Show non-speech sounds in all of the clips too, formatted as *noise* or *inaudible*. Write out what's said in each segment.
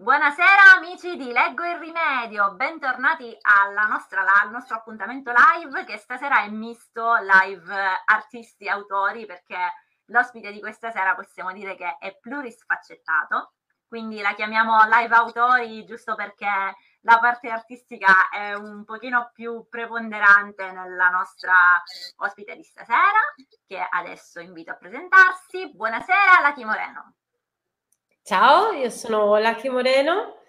Buonasera amici di Leggo il Rimedio, bentornati nostra, al nostro appuntamento live che stasera è misto live artisti autori perché l'ospite di questa sera possiamo dire che è plurisfaccettato, quindi la chiamiamo live autori giusto perché la parte artistica è un pochino più preponderante nella nostra ospite di stasera che adesso invito a presentarsi. Buonasera Lati Moreno. Ciao, io sono Lucky Moreno,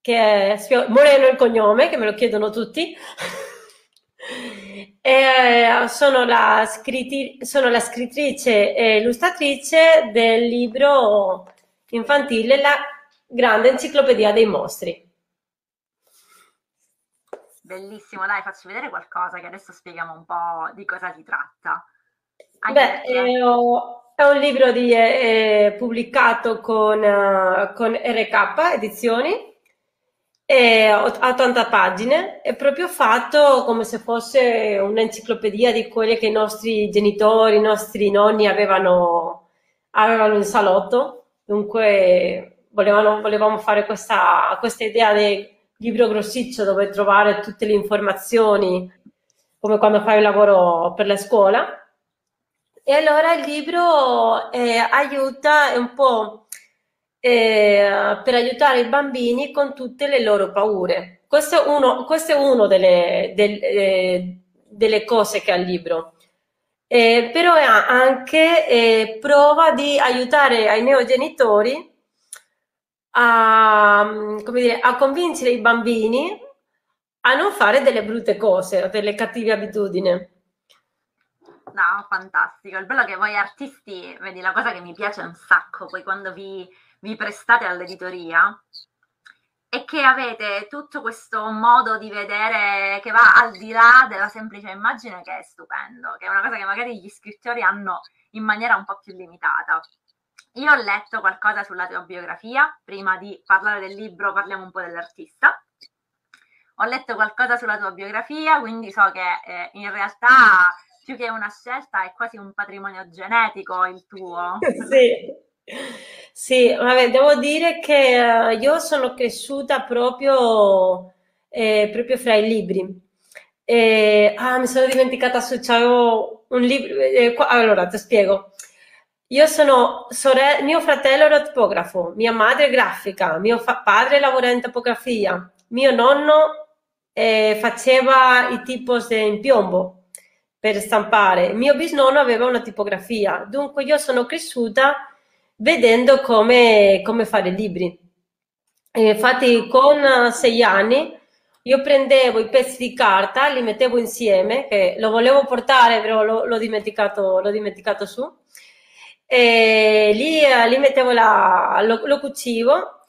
che è Moreno il cognome, che me lo chiedono tutti. *laughs* e sono la, scritti, sono la scrittrice e illustratrice del libro infantile La grande enciclopedia dei mostri. Bellissimo, dai, facci vedere qualcosa che adesso spieghiamo un po' di cosa si tratta. Beh, eh, ho, è un libro di, eh, pubblicato con, uh, con, RK Edizioni, ha 80 pagine, è proprio fatto come se fosse un'enciclopedia di quelle che i nostri genitori, i nostri nonni avevano, avevano in salotto. Dunque volevano, volevamo fare questa, questa idea di libro grossiccio dove trovare tutte le informazioni, come quando fai un lavoro per la scuola e allora il libro eh, aiuta un po' eh, per aiutare i bambini con tutte le loro paure. Questo è uno, questo è uno delle, del, eh, delle, cose che ha il libro. Eh, però è anche eh, prova di aiutare i neogenitori a, dire, a convincere i bambini a non fare delle brutte cose, delle cattive abitudini. No, fantastico. Il bello è che voi artisti, vedi, la cosa che mi piace un sacco, poi quando vi, vi prestate all'editoria, è che avete tutto questo modo di vedere che va al di là della semplice immagine che è stupendo, che è una cosa che magari gli scrittori hanno in maniera un po' più limitata. Io ho letto qualcosa sulla tua biografia, prima di parlare del libro parliamo un po' dell'artista. Ho letto qualcosa sulla tua biografia, quindi so che eh, in realtà più che una scelta è quasi un patrimonio genetico il tuo. *laughs* sì. Sì, vabbè, devo dire che uh, io sono cresciuta proprio, eh, proprio fra i libri. E, ah, mi sono dimenticata se c'avevo un libro. Eh, qua, allora, ti spiego. Io sono sorella, mio fratello era tipografo, mia madre è grafica, mio fa- padre lavora in tipografia, mio nonno eh, faceva i tipos in piombo per stampare. Mio bisnonno aveva una tipografia, dunque io sono cresciuta vedendo come, come fare libri. E infatti con sei anni io prendevo i pezzi di carta, li mettevo insieme, che lo volevo portare però l'ho, dimenticato, l'ho dimenticato su, e lì, lì mettevo la, lo, lo cucivo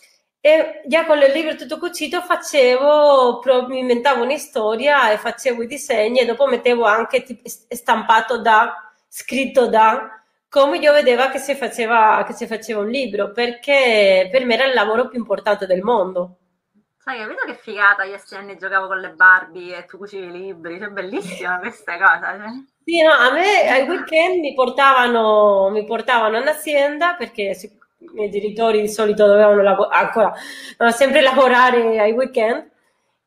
e già con il libro tutto cucito facevo, mi inventavo una storia e facevo i disegni e dopo mettevo anche tipo, stampato da, scritto da, come io vedevo che si, faceva, che si faceva un libro, perché per me era il lavoro più importante del mondo. Sai, capito che figata io anni giocavo con le Barbie e tu cucivi i libri, cioè bellissima questa cosa. Cioè. Sì, no, a me ai weekend mi portavano, mi portavano in perché i miei genitori di solito dovevano lavorare, ancora, sempre lavorare ai weekend.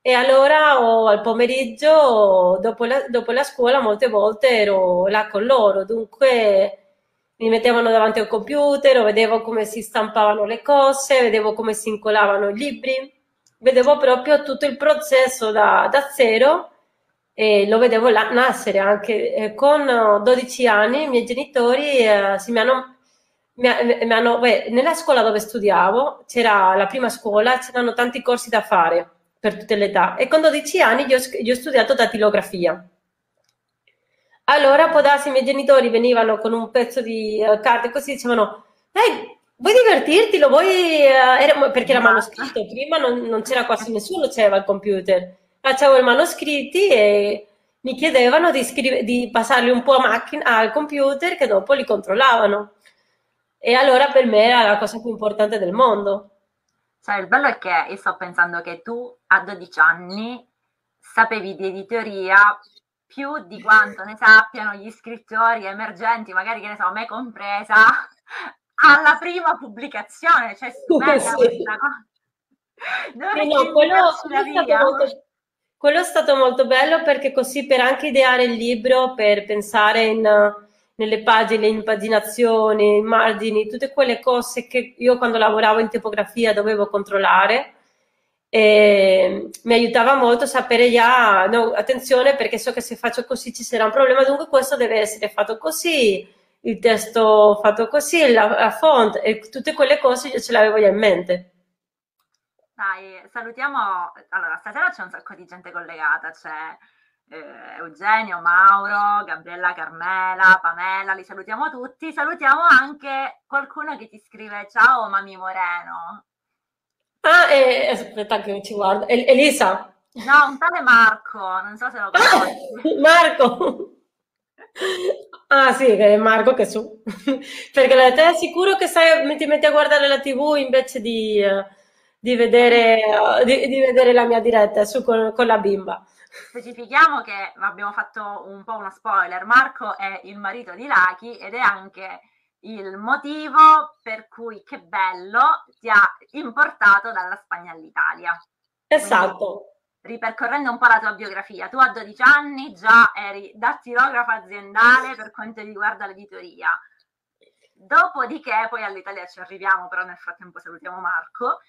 E allora o al pomeriggio, dopo la, dopo la scuola, molte volte ero là con loro, dunque mi mettevano davanti al computer, vedevo come si stampavano le cose, vedevo come si incolavano i libri, vedevo proprio tutto il processo da, da zero e lo vedevo là, nascere anche. Eh, con 12 anni. I miei genitori eh, si mi hanno mi, mi hanno, beh, nella scuola dove studiavo, c'era la prima scuola, c'erano tanti corsi da fare per tutte le età e con 12 anni io, io ho studiato datilografia. Allora, può darsi, i miei genitori venivano con un pezzo di uh, carta e così dicevano, dai, vuoi divertirti? Lo vuoi? Uh, era, perché era manoscritto, prima non, non, c'era quasi nessuno, c'era il computer. Facevo i manoscritti e mi chiedevano di, scrive, di passarli un po' a macchina, al computer che dopo li controllavano. E allora per me era la cosa più importante del mondo. Cioè, il bello è che io sto pensando che tu a 12 anni sapevi di editoria più di quanto ne sappiano gli scrittori emergenti, magari che ne so, me compresa, *laughs* alla prima pubblicazione. Cioè, stupenda sì. questa cosa. *laughs* Sì, no, quello, molto, quello, è stato molto, bello perché così per anche ideare il libro, per pensare in, nelle pagine, impaginazioni, margini, tutte quelle cose che io quando lavoravo in tipografia dovevo controllare. E mi aiutava molto sapere già, no, attenzione perché so che se faccio così ci sarà un problema, dunque questo deve essere fatto così, il testo fatto così, la, la font e tutte quelle cose io ce l'avevo già in mente. Dai, salutiamo. Allora, stasera c'è un sacco di gente collegata, c'è eh, Eugenio, Mauro, Gabriella, Carmela, Pamela, li salutiamo tutti. Salutiamo anche qualcuno che ti scrive ciao Mami Moreno. Ah, eh, aspetta che ci guardo. El- Elisa. No, un tale Marco, non so se lo conosci. Marco. Ah sì, Marco che su. Perché te è sicuro che sai, ti metti a guardare la tv invece di... Di vedere, di, di vedere la mia diretta su con, con la bimba. Specifichiamo che abbiamo fatto un po' uno spoiler. Marco è il marito di Laki ed è anche il motivo per cui che bello ti ha importato dalla Spagna all'Italia. Esatto. Quindi, ripercorrendo un po' la tua biografia, tu a 12 anni già eri dattilografa aziendale per quanto riguarda l'editoria. Dopodiché, poi all'Italia ci arriviamo, però nel frattempo salutiamo Marco.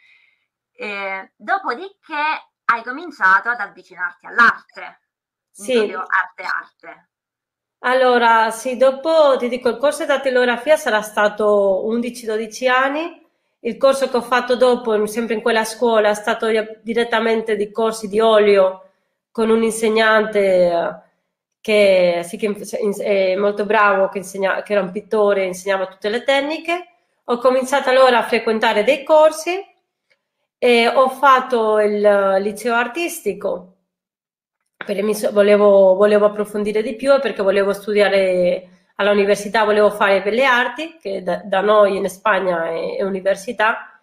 Eh, dopodiché hai cominciato ad avvicinarti all'arte. Sì. Arte arte. Allora, sì, dopo ti dico, il corso di datilografia sarà stato 11-12 anni. Il corso che ho fatto dopo, sempre in quella scuola, è stato direttamente di corsi di olio con un insegnante eh, che, sì, che è molto bravo, che, insegna, che era un pittore, insegnava tutte le tecniche. Ho cominciato allora a frequentare dei corsi e ho fatto il liceo artistico. Perché mi volevo, volevo, approfondire di più e perché volevo studiare all'università, volevo fare Belle Arti, che da, da noi in Spagna è, è università,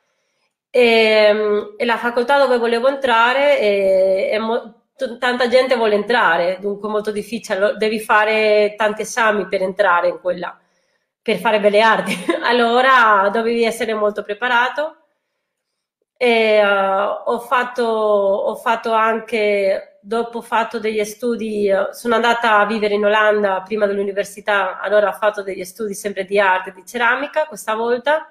e, e, la facoltà dove volevo entrare, è, è mo, tanta gente vuole entrare, dunque è molto difficile, devi fare tanti esami per entrare in quella, per fare Belle Arti, *laughs* allora dovevi essere molto preparato e uh, ho, fatto, ho fatto anche, dopo ho fatto degli studi, sono andata a vivere in Olanda prima dell'università, allora ho fatto degli studi sempre di arte, di ceramica questa volta.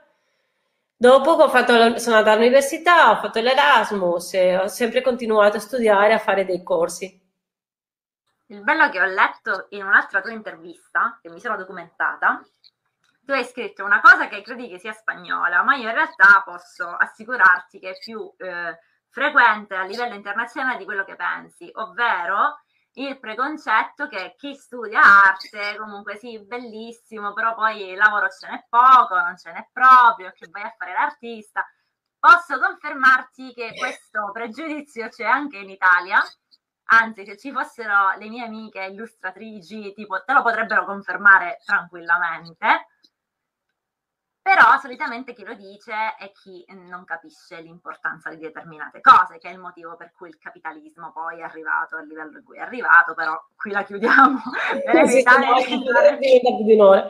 Dopo fatto, sono andata all'università, ho fatto l'Erasmus e ho sempre continuato a studiare, a fare dei corsi. Il bello che ho letto in un'altra tua intervista, che mi sono documentata, tu hai scritto una cosa che credi che sia spagnola, ma io in realtà posso assicurarti che è più eh, frequente a livello internazionale di quello che pensi, ovvero il preconcetto che chi studia arte comunque sì, bellissimo, però poi lavoro ce n'è poco, non ce n'è proprio, che vai a fare l'artista. Posso confermarti che questo pregiudizio c'è anche in Italia, anzi se ci fossero le mie amiche illustratrici, tipo, te lo potrebbero confermare tranquillamente però solitamente chi lo dice è chi non capisce l'importanza di determinate cose, che è il motivo per cui il capitalismo poi è arrivato al livello in cui è arrivato, però qui la chiudiamo *laughs* un'ora.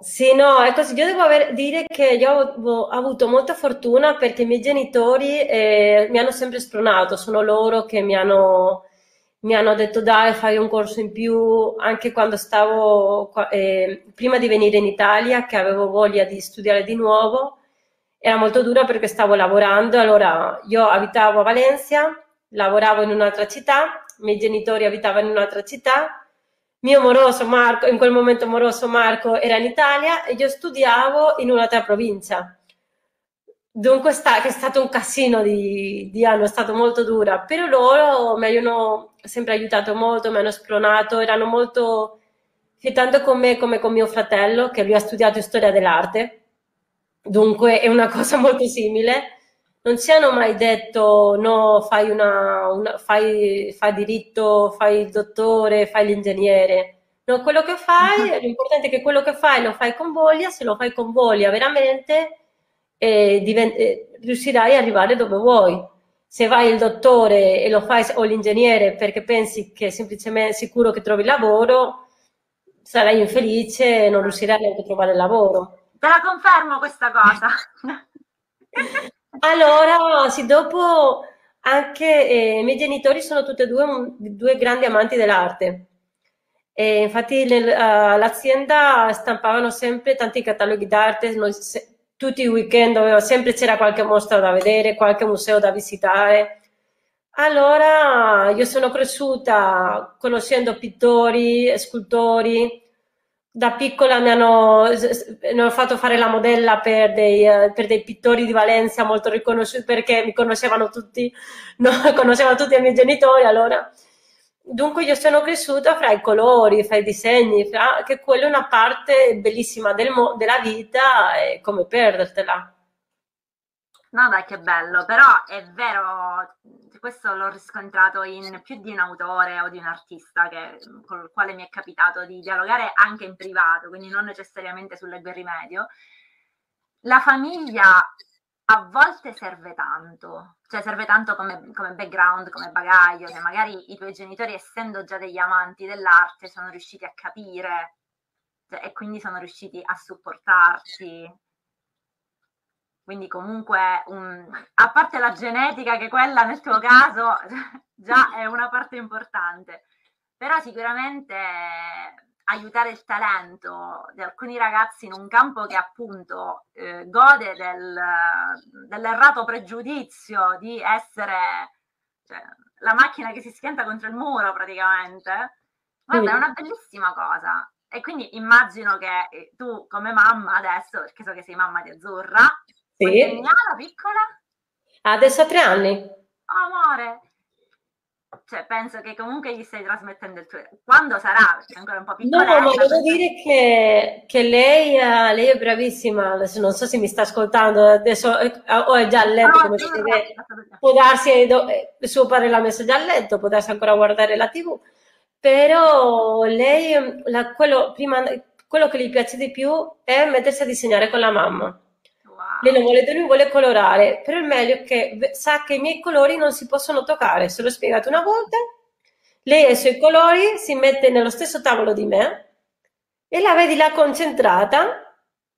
Sì, no, è così. Io devo aver, dire che io ho, avuto molta fortuna perché i miei genitori eh, mi hanno sempre spronato, sono loro che mi hanno mi hanno detto dai fai un corso in più. Anche quando stavo eh, prima di venire in Italia che avevo voglia di studiare di nuovo era molto dura perché stavo lavorando. Allora io abitavo a Valencia lavoravo in un'altra città i miei genitori abitavano in un'altra città. Mio moroso Marco in quel momento moroso Marco era in Italia e io studiavo in un'altra provincia. Dunque sta, è stato un casino di, di, anno, è stato molto dura, però loro mi hanno sempre aiutato molto, mi hanno spronato, erano molto, tanto con me come con mio fratello, che lui ha studiato storia dell'arte, dunque è una *laughs* cosa molto simile. Non ci hanno mai detto no, fai, una, una, fai, fai diritto, fai il dottore, fai l'ingegnere. No, quello che fai, *laughs* l'importante è che quello che fai lo fai con voglia, se lo fai con voglia veramente e divent- riuscirai ad arrivare dove vuoi. Se vai il dottore e lo fai o l'ingegnere perché pensi che è semplicemente sicuro che trovi lavoro, sarai infelice e non riuscirai neanche a trovare lavoro. Te la confermo questa cosa. *laughs* Allora, sì, dopo anche eh, i miei genitori sono tutti e due, due grandi amanti dell'arte. E infatti nel, uh, l'azienda stampavano sempre tanti cataloghi d'arte, noi, se, tutti i weekend dove sempre c'era qualche mostra da vedere, qualche museo da visitare. Allora io sono cresciuta conoscendo pittori, scultori, da piccola mi hanno, mi hanno, fatto fare la modella per dei, per dei, pittori di Valencia molto riconosciuti perché mi conoscevano tutti, *laughs* no, conoscevano tutti i miei genitori, allora. Dunque io sono cresciuta fra i colori, fra i disegni, fra, che quella è una parte bellissima del della vita e come perdertela. No, dai, che bello, però è vero, questo l'ho riscontrato in più di un autore o di un artista che, con il quale mi è capitato di dialogare anche in privato, quindi non necessariamente sul leggo rimedio. La famiglia a volte serve tanto, cioè serve tanto come, come, background, come bagaglio, che magari i tuoi genitori, essendo già degli amanti dell'arte, sono riusciti a capire cioè, e quindi sono riusciti a supportarti. Quindi comunque, un, a parte la genetica, che quella nel tuo caso *laughs* già è una parte importante, però sicuramente aiutare il talento di alcuni ragazzi in un campo che appunto eh, gode del, dell'errato pregiudizio di essere cioè, la macchina che si schianta contro il muro praticamente, guarda, è una bellissima cosa. E quindi immagino che eh, tu come mamma adesso, perché so che sei mamma di Azzurra, sì. Quanti la piccola? Adesso ha tre anni. amore. Cioè, penso che comunque gli stai trasmettendo il tuo... Quando sarà? Perché è ancora un po' piccola. No, ma devo dire che, che lei, uh, lei, è bravissima. Adesso non so se mi sta ascoltando, adesso eh, o è già a letto, no, come si vede. Può darsi, eh, suo padre l'ha messo già a letto, può darsi ancora a guardare la tv. Però lei, la, quello, prima, quello che gli piace di più è mettersi a disegnare con la mamma lei non vuole, lui vuole colorare, però il meglio è che sa che i miei colori non si possono toccare, se l'ho spiegato una volta, lei e i suoi colori si mette nello stesso tavolo di me e la vedi là concentrata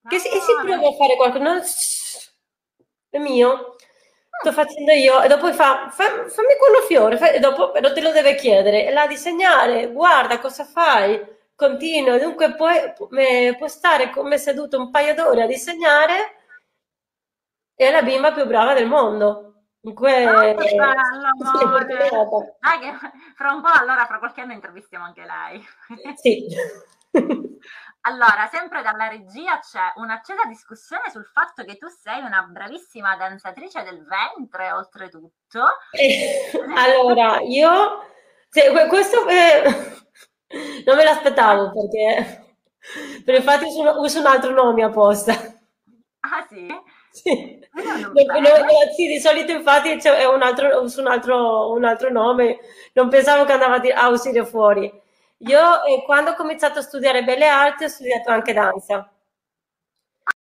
che si, e si ah. prova a fare qualcosa, è mio, sto facendo io e dopo fa, fa fammi quello fiore, fa, e dopo però te lo deve chiedere, e la disegnare, guarda cosa fai, continua, dunque puoi, puoi stare come seduto un paio d'ore a disegnare è la bimba più brava del mondo. Dunque, oh, che bello, *laughs* Dai, che fra un po' allora, fra qualche anno intervistiamo anche lei. Sì. *laughs* *laughs* Allora, sempre dalla regia c'è un'accesa discussione sul fatto che tu sei una bravissima danzatrice del ventre, oltretutto. Eh, allora, io... Cioè, questo è... non me l'aspettavo perché... Per infatti uso, uso un altro nome apposta. Ah sì? Sì. Sì, di solito infatti c'è un altro, un altro, un altro nome, non pensavo che andava a uscire fuori. Io eh, quando ho cominciato a studiare belle arti ho studiato anche danza.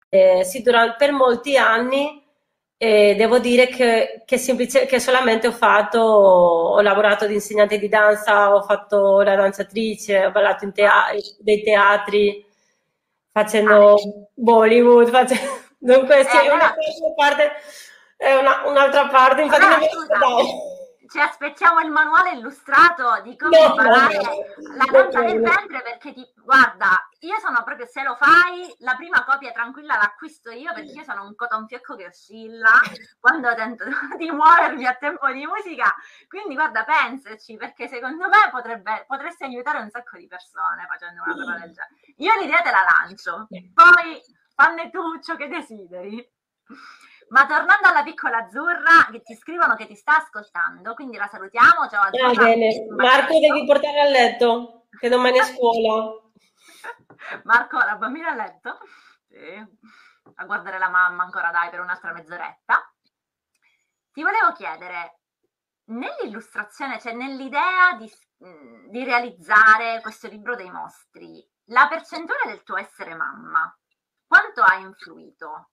Eh, sì, durante, per molti anni eh, devo dire che, che, semplice, che solamente ho fatto, ho lavorato di insegnante di danza, ho fatto la danzatrice, ho ballato in tea- dei teatri, facendo Bollywood, facendo Dunque sì, eh, una parte è una, un'altra parte, infatti allora, non scusa, ci aspettiamo il manuale illustrato di come no, imparare no, la danza del ventre perché ti, guarda, io sono proprio se lo fai, la prima copia tranquilla l'acquisto io perché io sono un cotonfiocco che oscilla *laughs* quando tento *laughs* di muovermi a tempo di musica, quindi guarda, pensaci perché secondo me potrebbe, potresti aiutare un sacco di persone facendo una cosa del genere. Io l'idea te la lancio, poi fanne tu ciò che desideri. Ma tornando alla piccola azzurra, che ti scrivono che ti sta ascoltando, quindi la salutiamo. Ciao azzurra. Ah, bene. Marco devi portare a letto, che domani è *laughs* scuola. Marco, la bambina a letto? Sì. A guardare la mamma ancora dai per un'altra mezz'oretta. Ti volevo chiedere, nell'illustrazione, cioè nell'idea di, di realizzare questo libro dei mostri, la percentuale del tuo essere mamma quanto ha influito?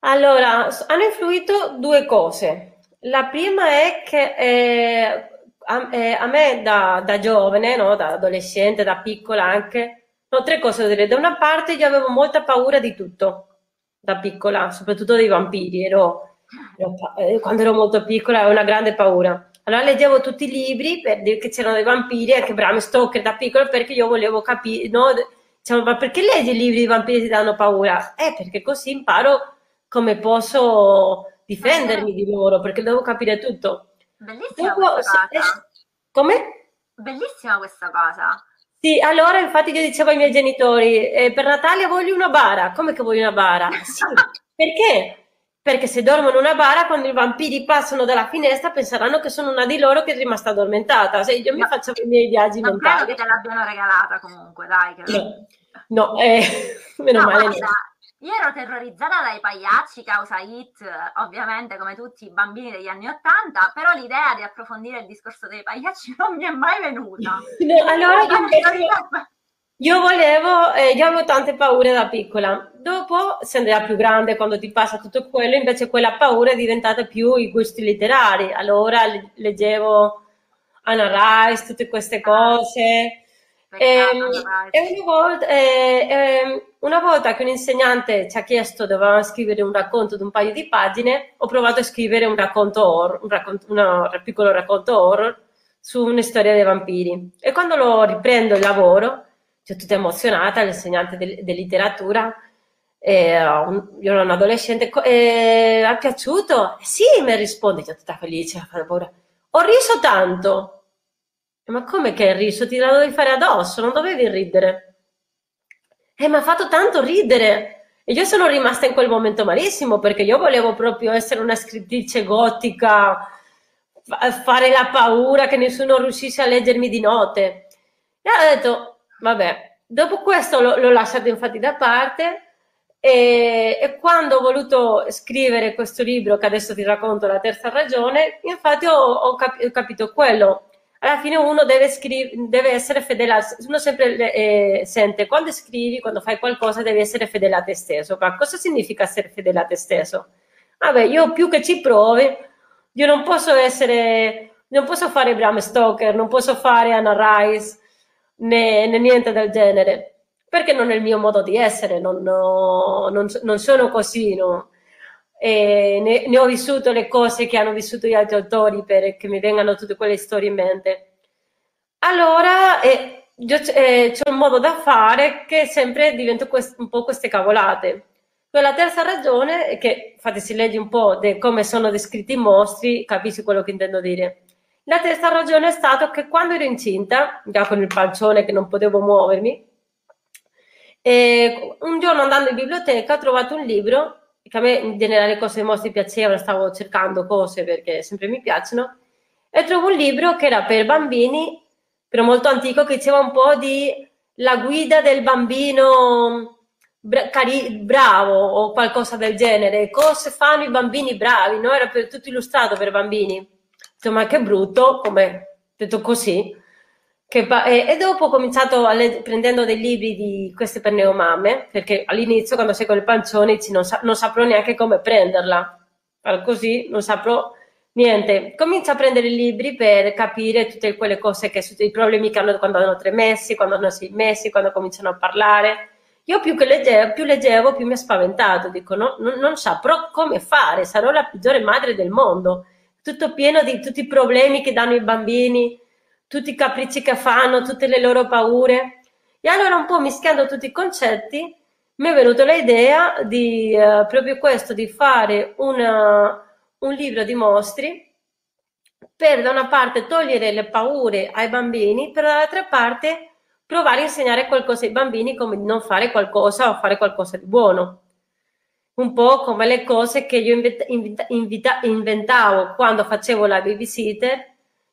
Allora, hanno influito due cose. La prima è che eh, a, eh, a, me da, da giovane, no, da adolescente, da piccola anche, no, tre cose da dire. Da una parte io avevo molta paura di tutto, da piccola, soprattutto dei vampiri, ero Eh, quando ero molto piccola avevo una grande paura. Allora leggevo tutti i libri per dire che c'erano dei vampiri e che Bram Stoker da piccolo perché io volevo capire, no? Diciamo, ma perché leggi i libri di vampiri ti danno paura? Eh, perché così imparo come posso difendermi di loro, perché devo capire tutto. Bellissima Dopo, questa cosa. Come? Bellissima questa cosa. Sì, allora infatti io dicevo ai miei genitori, eh, per Natale voglio una bara. Come che voglio una bara? Sì, *laughs* perché? Perché se dormono in una bara, quando i vampiri passano dalla finestra, penseranno che sono una di loro che è rimasta addormentata. Se io mi faccio i miei viaggi non mentali. Non credo che te l'abbiano regalata comunque, dai. Che... No, no eh, *laughs* meno no, male. Guarda, io ero terrorizzata dai pagliacci causa hit, ovviamente come tutti i bambini degli anni Ottanta, però l'idea di approfondire il discorso dei pagliacci *laughs* non mi è mai venuta. No, allora io, io volevo, eh, io avevo tante paure da piccola. Dopo, se andrà più grande, quando ti passa tutto quello, invece quella paura è diventata più i gusti letterari. Allora leggevo Anna Rice, tutte queste cose. E, e una, volta, eh, eh, una, volta, che un insegnante ci ha chiesto dovevamo scrivere un racconto di un paio di pagine, ho provato a scrivere un racconto horror, un, racconto, una, un piccolo racconto horror su una storia dei vampiri. E quando lo riprendo il lavoro, sono tutta emozionata, l'insegnante di letteratura, eh, io ero un adolescente, eh, ha piaciuto? Sì, mi risponde, io tutta felice, ho riso tanto. Ma come che hai riso? Ti la dovevi fare addosso, non dovevi ridere. Eh, mi ha fatto tanto ridere. E io sono rimasta in quel momento malissimo perché io volevo proprio essere una scrittrice gotica, fare la paura che nessuno riuscisse a leggermi di notte. E ho detto, vabbè, dopo questo l'ho, l'ho lasciato infatti da parte e, e, quando ho voluto scrivere questo libro, che adesso ti racconto la terza ragione, infatti ho, ho, cap- ho capito quello alla fine uno deve, scrive, deve essere fedele, a, uno sempre eh, sente quando scrivi, quando fai qualcosa devi essere fedele a te stesso, ma cosa significa essere fedele a te stesso? Vabbè, io più che ci provi, io non posso essere, non posso fare Bram Stoker, non posso fare Anna Rice, né, né niente del genere, perché non è il mio modo di essere, non, no, non, non sono così, no? ne, ne, ho vissuto le cose che hanno vissuto gli altri autori per che mi vengano tutte quelle storie in mente. Allora eh, eh, c'è un modo da fare che sempre diventa quest- un po' queste cavolate. Poi la terza ragione è che, infatti si legge un po' di come sono descritti i mostri, capisci quello che intendo dire. La terza ragione è stata che quando ero incinta, già con il pancione che non potevo muovermi, un giorno andando in biblioteca ho trovato un libro che a me in generale cose mostri piacevano, stavo cercando cose perché sempre mi piacciono, e trovo un libro che era per bambini, però molto antico, che diceva un po' di la guida del bambino bra- cari- bravo o qualcosa del genere, cosa fanno i bambini bravi, no? Era per, tutto illustrato per bambini. Insomma, che brutto, come detto così. Che, e, e, dopo ho cominciato leggere, prendendo dei libri di queste per neomamme, perché all'inizio quando sei con il pancione non, sa, non saprò neanche come prenderla. Allora, così non saprò niente. Comincio a prendere i libri per capire tutte quelle cose che i problemi che hanno quando hanno tre mesi, quando hanno sei mesi, quando cominciano a parlare. Io più che leggevo, più, leggevo, più mi ha spaventato. Dico, no, non, non saprò come fare, sarò la peggiore madre del mondo. Tutto pieno di tutti i problemi che danno i bambini tutti i capricci che fanno, tutte le loro paure. E allora un po' mischiando tutti i concetti mi è venuta l'idea di eh, proprio questo, di fare una, un libro di mostri per da una parte togliere le paure ai bambini, per dall'altra parte provare a insegnare qualcosa ai bambini come non fare qualcosa o fare qualcosa di buono. Un po' come le cose che io invita, invita, inventavo quando facevo la babysitter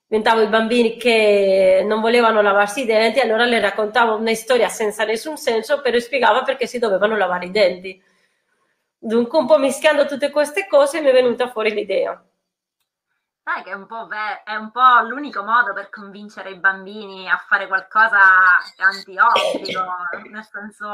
diventavo i bambini che non volevano lavarsi i denti, allora le raccontavo una storia senza nessun senso, però spiegava perché si dovevano lavare i denti. Dunque, un po' mischiando tutte queste cose mi è venuta fuori l'idea. Sai che è un, po', è un po' l'unico modo per convincere i bambini a fare qualcosa antiossico, nel senso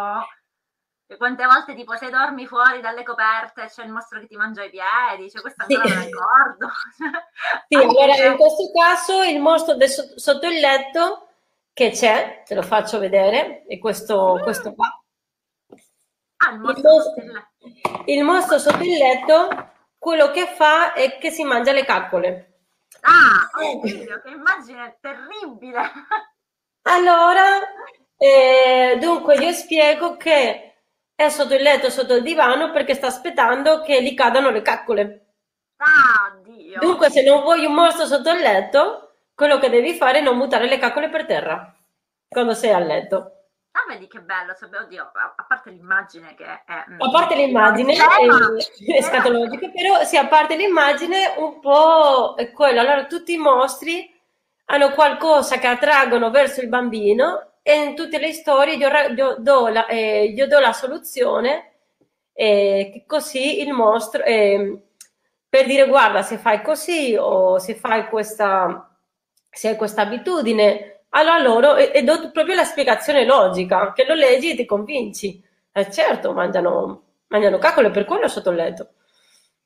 e quante volte tipo se dormi fuori dalle coperte c'è il mostro che ti mangia i piedi, cioè questo ancora sì. non ricordo. *laughs* sì, allora in questo caso il mostro so- sotto il letto che c'è, te lo faccio vedere, e questo, mm. questo qua. Ah, il mostro, il, mostro, il mostro sotto il letto quello che fa è che si mangia le caccole. Ah, oddio, che immagine terribile! *laughs* Allora, eh, dunque io spiego che è sotto il letto, sotto il divano, perché sta aspettando che gli cadano le caccole. Ah, Dio! Dunque, se non vuoi un mostro sotto il letto, quello che devi fare è non buttare le caccole per terra quando sei a letto. Ah, vedi che bello, cioè, oddio, a, a parte l'immagine che è... A parte l'immagine, è, è scatologica, però sì, a parte l'immagine un po' è quello. Allora, tutti i mostri hanno qualcosa che attraggono verso il bambino e in tutte le storie io, io, do, la, eh, io do, la, soluzione eh, così il mostro eh, per dire guarda se fai così o se fai questa se hai questa abitudine allora loro e, e, do proprio la spiegazione logica che lo leggi e ti convinci. Eh certo mangiano, mangiano caccole per quello sotto il letto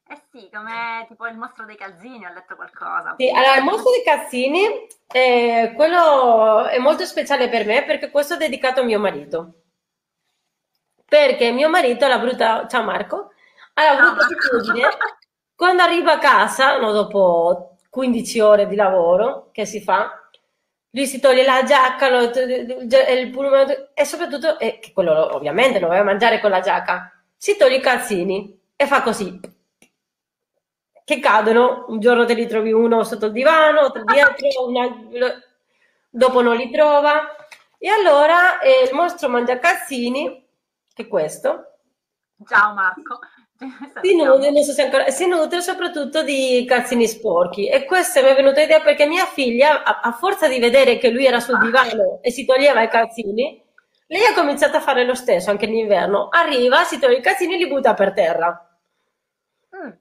eh sì, come tipo il mostro dei calzini, ho letto qualcosa. Sì, allora il mostro dei calzini, eh, quello è molto speciale per me perché questo è dedicato a mio marito. Perché mio marito ha la brutta, ciao Marco, ha la brutta abitudine, *laughs* quando arriva a casa, no, dopo 15 ore di lavoro che si fa, lui si toglie la giacca lo, il pullman, e soprattutto, e che quello ovviamente non doveva mangiare con la giacca, si toglie i calzini e fa così che cadono, un giorno te li trovi uno sotto il divano, otro dietro, *laughs* una... dopo non li trova. E allora eh, il mostro mangia calzini, che è questo. Ciao Marco. *laughs* Si nutre, so ancora, si nutre, soprattutto di calzini sporchi e questa mi è venuta idea perché mia figlia, a, a, forza di vedere che lui era sul divano e si toglieva i calzini, lei ha cominciato a fare lo stesso anche in inverno. Arriva, si toglie i calzini e li butta per terra.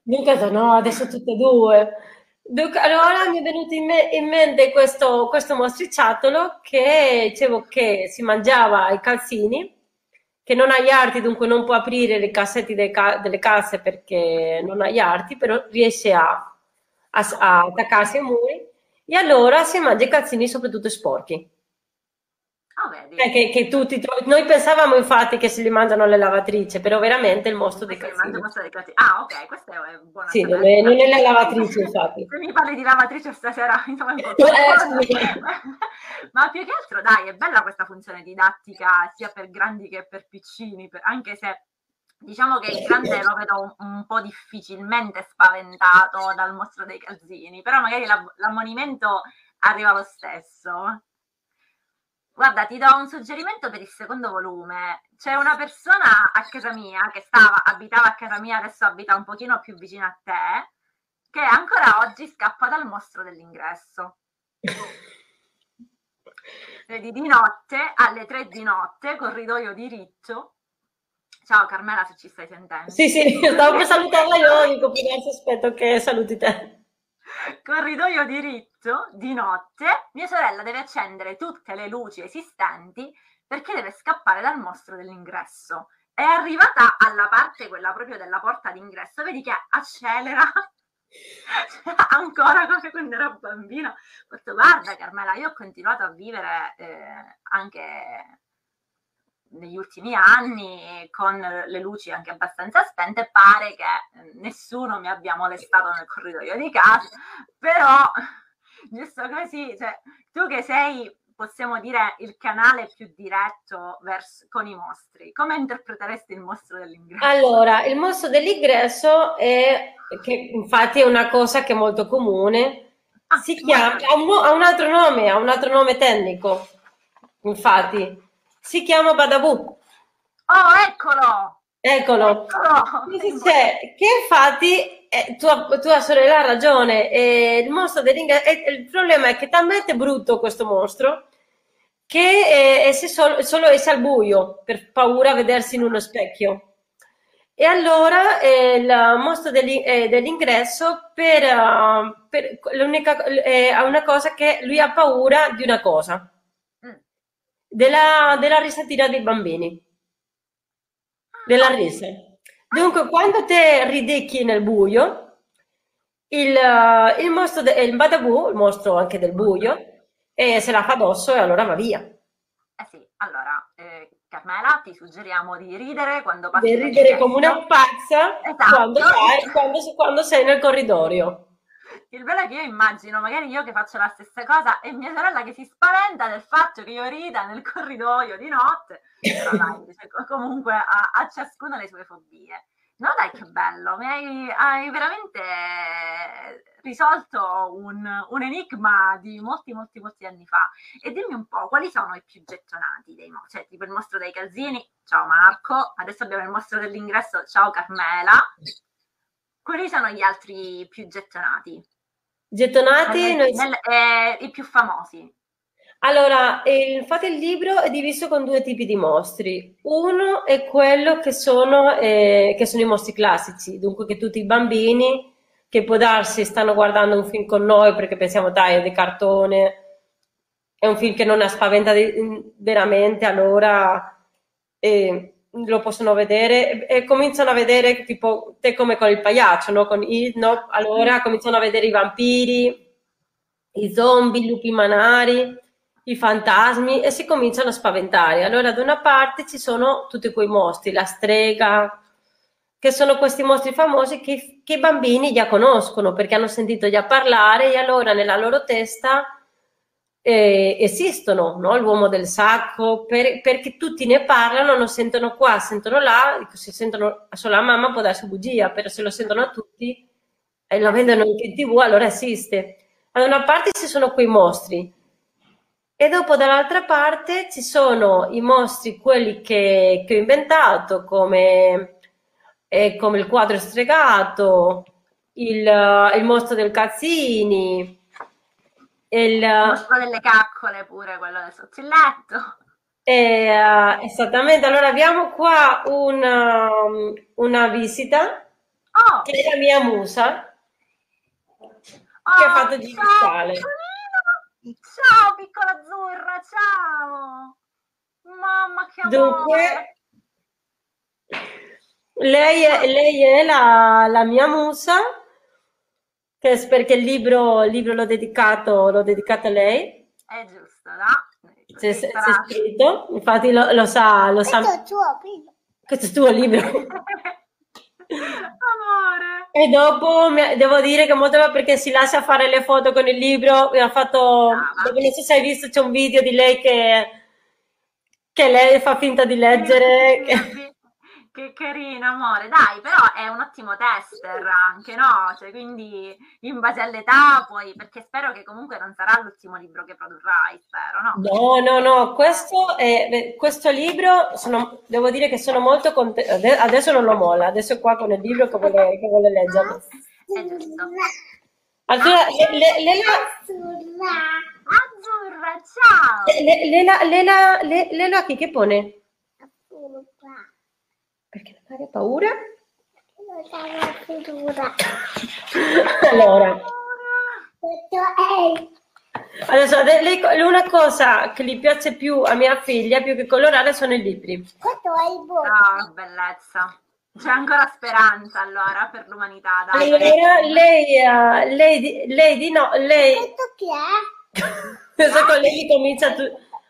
Dunque, no, adesso tutte e due. Dunque, allora mi è venuto in, me- in mente questo, questo mostriciattolo che dicevo che si mangiava i calzini, che non ha gli arti, dunque non può aprire cassette delle, ca- delle casse perché non ha gli arti, però riesce a, a, a attaccarsi ai muri. E allora si mangia i calzini soprattutto sporchi. Oh, eh, che, che, tutti, noi pensavamo infatti che se li mangiano le lavatrici, però veramente il mostro dei calzini. Ah, ok, questa è buona. Sì, non è, non è, la lavatrice, *laughs* infatti. Se mi parli di lavatrice stasera, *laughs* insomma, un po'. Eh, *laughs* Ma più che altro, dai, è bella questa funzione didattica sia per grandi che per piccini, per, anche se diciamo che il grande lo vedo un, un, po' difficilmente spaventato dal mostro dei calzini, però magari l'ammonimento arriva lo stesso. Guarda, ti do un suggerimento per il secondo volume. C'è una persona a casa mia che stava, abitava a casa mia, adesso abita un pochino più vicino a te, che ancora oggi scappa dal mostro dell'ingresso. Vedi, di notte, alle tre di notte, corridoio diritto. Ciao Carmela, se ci stai sentendo. Sì, sì, *laughs* stavo per salutarla io, dico, aspetto che saluti te corridoio diritto di notte, mia sorella deve accendere tutte le luci esistenti perché deve scappare dal mostro dell'ingresso. È arrivata alla parte, quella proprio della porta d'ingresso, vedi che accelera *laughs* ancora come quando ero bambina. Ho detto, guarda Carmela, io ho continuato a vivere eh, anche negli ultimi anni con le luci anche abbastanza spente pare che eh, nessuno mi abbia molestato nel corridoio di casa *laughs* però giusto così cioè, tu che sei possiamo dire il canale più diretto verso, con i mostri come interpreteresti il mostro dell'ingresso? Allora il mostro dell'ingresso è che infatti è una cosa che è molto comune ah, si chiama ha un, ha un altro nome ha un altro nome tecnico infatti si chiama Badaboo. Oh, eccolo! Eccolo. eccolo. Che, che infatti eh, tua, tua, sorella ha ragione. Eh, il mostro dell'ingresso. Eh, il problema è che è talmente brutto questo mostro che eh, solo, solo esce al buio per paura a vedersi in uno specchio. E allora eh, il mostro eh, dell'ingresso per, uh, per l'unica, eh, ha una cosa che lui ha paura di una cosa della, della risatina dei bambini, della risa. Dunque, quando te ridecchi nel buio, il, il mostro, de, il Badaboo, il mostro anche del buio, eh, se la fa addosso e allora va via. Eh sì, allora, eh, Carmela, ti suggeriamo di ridere quando passi. Di ridere come una pazza esatto. quando, fai, quando, quando sei nel corridoio. Il bello è che io immagino magari io che faccio la stessa cosa e mia sorella che si spaventa del fatto che io rida nel corridoio di notte, però dai, *laughs* cioè, comunque a, a ciascuno le sue fobie. No, dai, che bello, mi hai, hai veramente risolto un, un, enigma di molti, molti, molti anni fa. E dimmi un po', quali sono i più gettonati dei mostri? Cioè, tipo il mostro dei calzini, ciao Marco, adesso abbiamo il mostro dell'ingresso, ciao Carmela. Quali sono gli altri più gettonati? Gettonati? Nel, nel, eh, I più famosi. Allora, il, infatti il libro è diviso con due tipi di mostri. Uno è quello che sono, eh, che sono i mostri classici, dunque che tutti i bambini che può darsi stanno guardando un film con noi perché pensiamo dai è di cartone, è un film che non spaventa veramente, allora eh, lo possono vedere e cominciano a vedere tipo te come con il pagliaccio, no? Con il, no? Allora cominciano a vedere i vampiri, i zombie, i lupi manari i fantasmi e si cominciano a spaventare. Allora, da una parte ci sono tutti quei mostri, la strega, che sono questi mostri famosi che, che, i bambini già conoscono perché hanno sentito già parlare e allora nella loro testa eh, esistono, no? l'uomo del sacco, per, perché tutti ne parlano, lo sentono qua, sentono là, se sentono solo la mamma può darsi bugia, però se lo sentono tutti e lo vedono anche in tv, allora esiste. Da una parte ci sono quei mostri, e dopo dall'altra parte ci sono i mostri, quelli che, che ho inventato, come, eh, come, il quadro stregato, il, il mostro del Cazzini, il, mostro delle caccole pure, quello del sottilletto. *laughs* Eh, esattamente, allora abbiamo qua una, una visita oh. che è la mia musa oh, che ha fatto digitale. Ciao. Ciao piccola azzurra, ciao! Mamma che amore! Dunque, lei è, lei è la, la, mia musa, che è perché il libro, il libro l'ho, dedicato, l'ho dedicato a lei. È giusto, no? C'è, c'è scritto, infatti lo, lo sa. Lo questo sa. è il tuo libro. Questo è il tuo libro. Amore. E dopo devo dire che molto bello perché si lascia fare le foto con il libro. Mi ha fatto. Ah, non so se hai visto, c'è un video di lei che, che lei fa finta di leggere. Che... Che carina, amore. Dai, però è un ottimo tester anche, no? Cioè, quindi in base all'età poi, perché spero che comunque non sarà l'ultimo libro che produrrai, spero, no? No, no, no, questo, è, questo libro, sono, devo dire che sono molto contenta, adesso non lo molla, adesso è qua con il libro che vuole, che vuole leggere. È giusto. Allora, le, le, Azzurra. Azzurra, ciao! Lela, Lela, Lela, Lela, chi che pone? Hai paura? Non paura. allora. Adesso lei, una cosa che gli piace più a mia figlia, più che colorare, sono i libri. Questo è il Oh, bellezza. C'è ancora speranza allora per l'umanità. Dai. Allora, lei, uh, lei, lei di no, lei... Questo chi è? *laughs* Adesso con lei comincia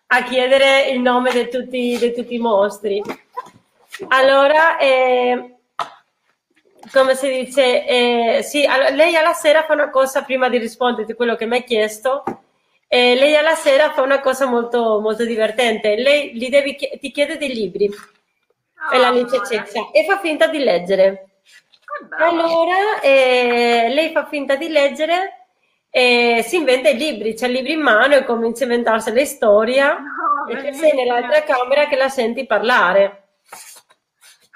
a chiedere il nome di tutti, di tutti i mostri. Allora, eh, come si dice, eh, sì, all- lei alla sera fa una cosa prima di rispondere a quello che mi hai chiesto. Eh, lei alla sera fa una cosa molto, molto divertente. Lei devi, ti chiede dei libri oh, e la dice ceccia e fa finta di leggere. Allora eh, lei fa finta di leggere e si inventa i libri, c'ha i libri in mano e comincia a inventarsi la storia oh, e sei nell'altra camera che la senti parlare.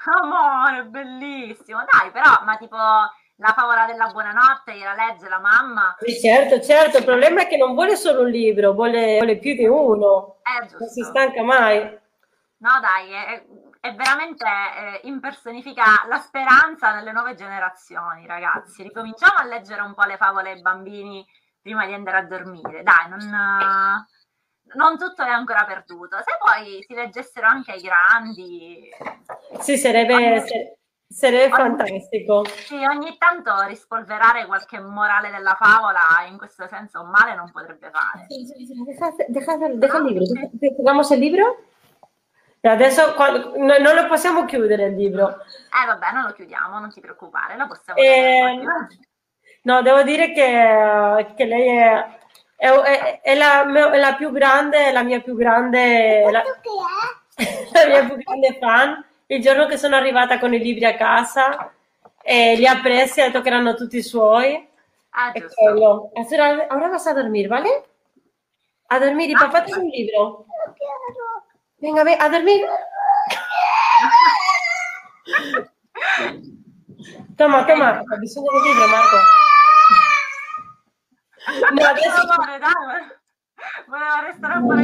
Amore, bellissimo. Dai, però, ma tipo la favola della buonanotte gliela legge la mamma. Sì, certo, certo. Il problema è che non vuole solo un libro, vuole, vuole più di uno. Eh, non si stanca mai. No, dai, è, è veramente eh, impersonifica la speranza nelle nuove generazioni, ragazzi. Ricominciamo a leggere un po' le favole ai bambini prima di andare a dormire. Dai, non non tutto è ancora perduto. Se poi si leggessero anche ai grandi... Sì, sarebbe, ogni, sarebbe ogni, fantastico. Sì, ogni tanto rispolverare qualche morale della favola in questo senso un male non potrebbe fare. Deja, deja, deja el libro. ¿Dejamos el libro? E adesso quando, no, non lo possiamo chiudere il libro. Eh vabbè, non lo chiudiamo, non ti preoccupare, lo possiamo eh, No, devo dire che, che lei è, è, è, è, la, è, la, più grande, la mia più grande, la, *laughs* la mia più grande fan. Il giorno che sono arrivata con i libri a casa, e li ha presi, ha detto che erano tutti suoi. Ah, giusto. Ahora vas a dormir, ¿vale? A dormir y papá tiene un libro. Venga, ve, a dormir. *laughs* Toma, toma, ho bisogno del libro, Marco. No, adesso... Amore, dai, voleva restare a fare.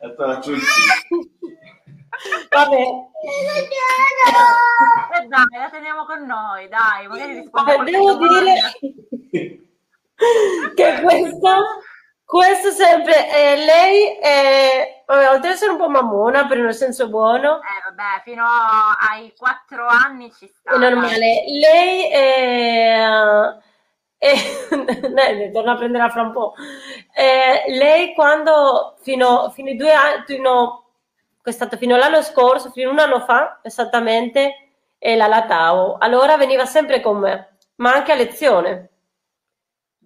Aspetta, la Vabbè. E dai, la teniamo con noi, dai, magari rispondiamo. Devo dire che questo, questo sempre, eh, lei è, vabbè, oltre ad essere un po' mammona, però nel senso buono. Eh, vabbè, fino ai quattro anni ci sta. È normale. Lei è... Eh, *laughs* torno a prenderla fra un po'. Eh, lei quando fino, fino ai due anni, fino è stato fino all'anno scorso, fino a un anno fa esattamente, e la latavo. Allora veniva sempre con me, ma anche a lezione.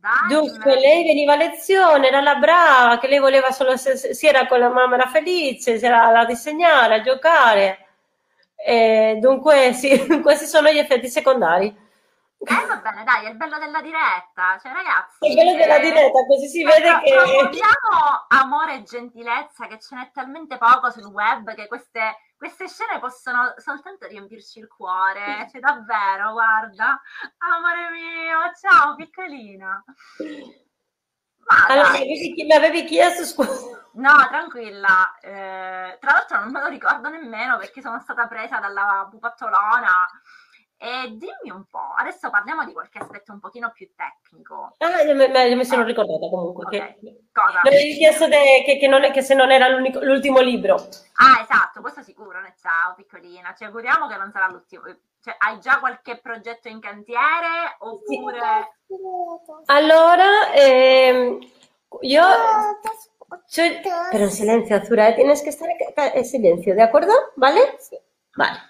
Dai, Dunque, lei veniva a lezione, era la brava, che lei voleva solo, se, si era con la mamma, era felice, si era a disegnare, a giocare. E dunque, sì, *laughs* questi sono gli effetti secondari. Eh, va bene, dai, è il bello della diretta. Cioè, ragazzi. È il bello della eh, diretta, così si vede che. Promuoviamo amore e gentilezza, che ce n'è talmente poco sul web che queste, queste scene possono soltanto riempirci il cuore. Cioè, davvero, guarda. Amore mio, ciao, piccolina. Ma allora, mi avevi chiesto scusa. No, tranquilla. Eh, tra l'altro non me lo ricordo nemmeno perché sono stata presa dalla pupattolona e dimmi un po', adesso parliamo di qualche aspetto un pochino più tecnico. Ah, io mi, mi sono ricordata comunque okay. che Cosa? mi avevi chiesto de, che, che, non, che, se non era l'ultimo libro. Ah, esatto, questo sicuro, ne ciao piccolina, ci auguriamo che non sarà l'ultimo. Cioè, hai già qualche progetto in cantiere oppure... Sì. Allora, ehm, io... Cioè, pero en silencio, Azura, tienes que estar en silencio, ¿de acuerdo? ¿Vale? Sì. Vale.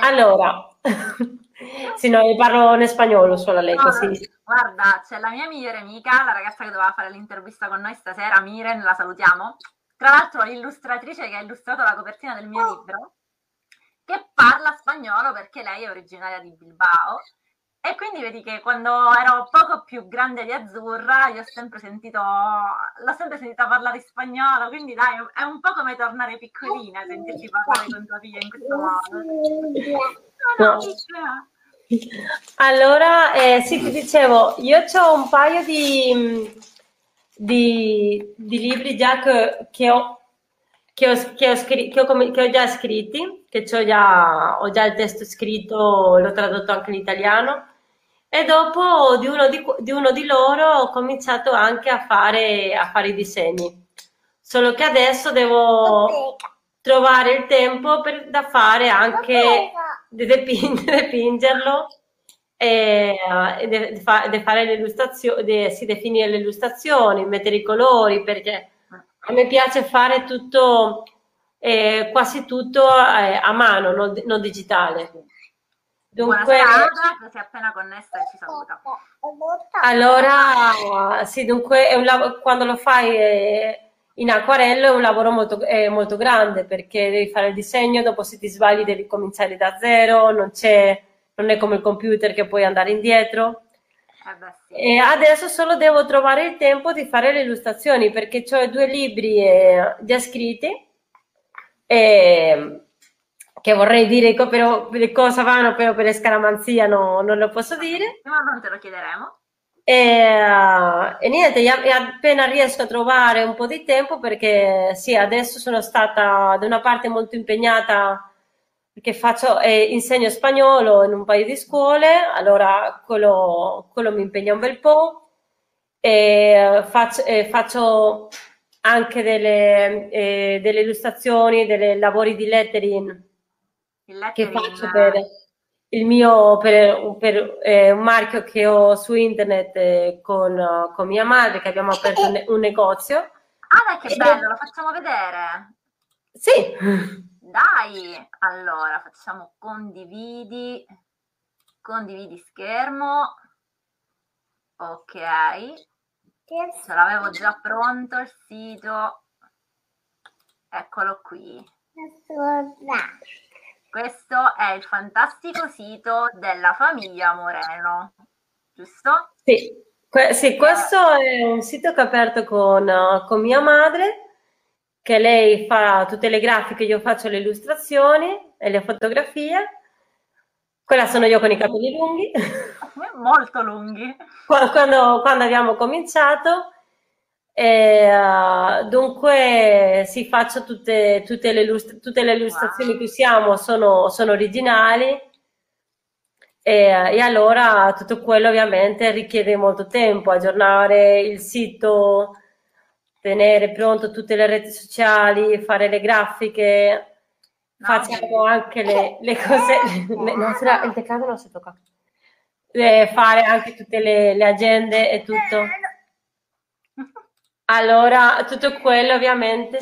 Allora, *laughs* sì, no, io parlo in spagnolo solo a lei no, così. Guarda, c'è la mia migliore amica, la ragazza che doveva fare l'intervista con noi stasera, Miren, la salutiamo. Tra l'altro l'illustratrice che ha illustrato la copertina del mio libro, che parla spagnolo perché lei è originaria di Bilbao e quindi vedi che quando ero poco più grande di Azzurra, io ho sempre sentito, l'ho sempre sentita parlare spagnolo, quindi dai, è un po' come tornare piccolina, sentirti parlare con tua figlia in questo modo. No, no, allora, eh, sì, ti dicevo, io ho un paio di, di, di libri già che, che, ho, che, ho, che, ho, scr- che, ho, che ho già scritti, che ho già, ho già il testo scritto, l'ho tradotto anche in italiano e dopo di uno di, di uno di loro ho cominciato anche a fare, a fare i disegni. Solo che adesso devo trovare il tempo per, da fare anche di dipingerlo e, e de, fa, de fare le illustrazioni, de, si definire le illustrazioni, mettere i colori, perché a me piace fare tutto, eh, quasi tutto eh, a mano, non, non digitale. Dunque, Buonasera, si è appena connessa e ci saluta. Allora, sì, dunque un, quando lo fai eh, in acquarello è un lavoro molto, eh, molto, grande perché devi fare il disegno, dopo se ti sbagli devi cominciare da zero, non, non è come il computer che puoi andare indietro. Eh beh, sì. E adesso solo devo trovare il tempo di fare le illustrazioni perché ho due libri eh, già scritti. E, che vorrei dire, però le cosa vanno, però per scaramanzia no, non lo posso dire. Ma non te lo chiederemo. E, uh, e niente, appena riesco a trovare un po' di tempo, perché sì, adesso sono stata da una parte molto impegnata perché faccio, eh, insegno spagnolo in un paio di scuole, allora quello, quello mi impegna un bel po'. E faccio, eh, faccio anche delle, eh, delle illustrazioni, dei lavori di lettering che faccio per il mio per, per eh, un marchio che ho su internet eh, con, con, mia madre che abbiamo aperto un, un negozio Ah, dai, che bello, lo facciamo vedere. Sì. Dai, allora facciamo condividi, condividi schermo. Ok, ce l'avevo già pronto il sito. Eccolo qui. Questo è il fantastico sito della famiglia Moreno, giusto? Sì, que- sì questo è un sito che ho aperto con, uh, con mia madre che lei fa tutte le grafiche, io faccio le illustrazioni e le fotografie. Quella sono io con i capelli lunghi. Molto lunghi. Quando, quando abbiamo cominciato, e, uh, dunque sì, faccio tutte, tutte, le, tutte le illustrazioni wow. che usiamo sono, sono originali e, e, allora tutto quello ovviamente richiede molto tempo, aggiornare il sito, tenere pronto tutte le reti sociali, fare le grafiche, no. facciamo anche le, le cose, *laughs* le, no, il teclado non si tocca, fare anche tutte le, le agende e tutto. Allora, tutto quello ovviamente,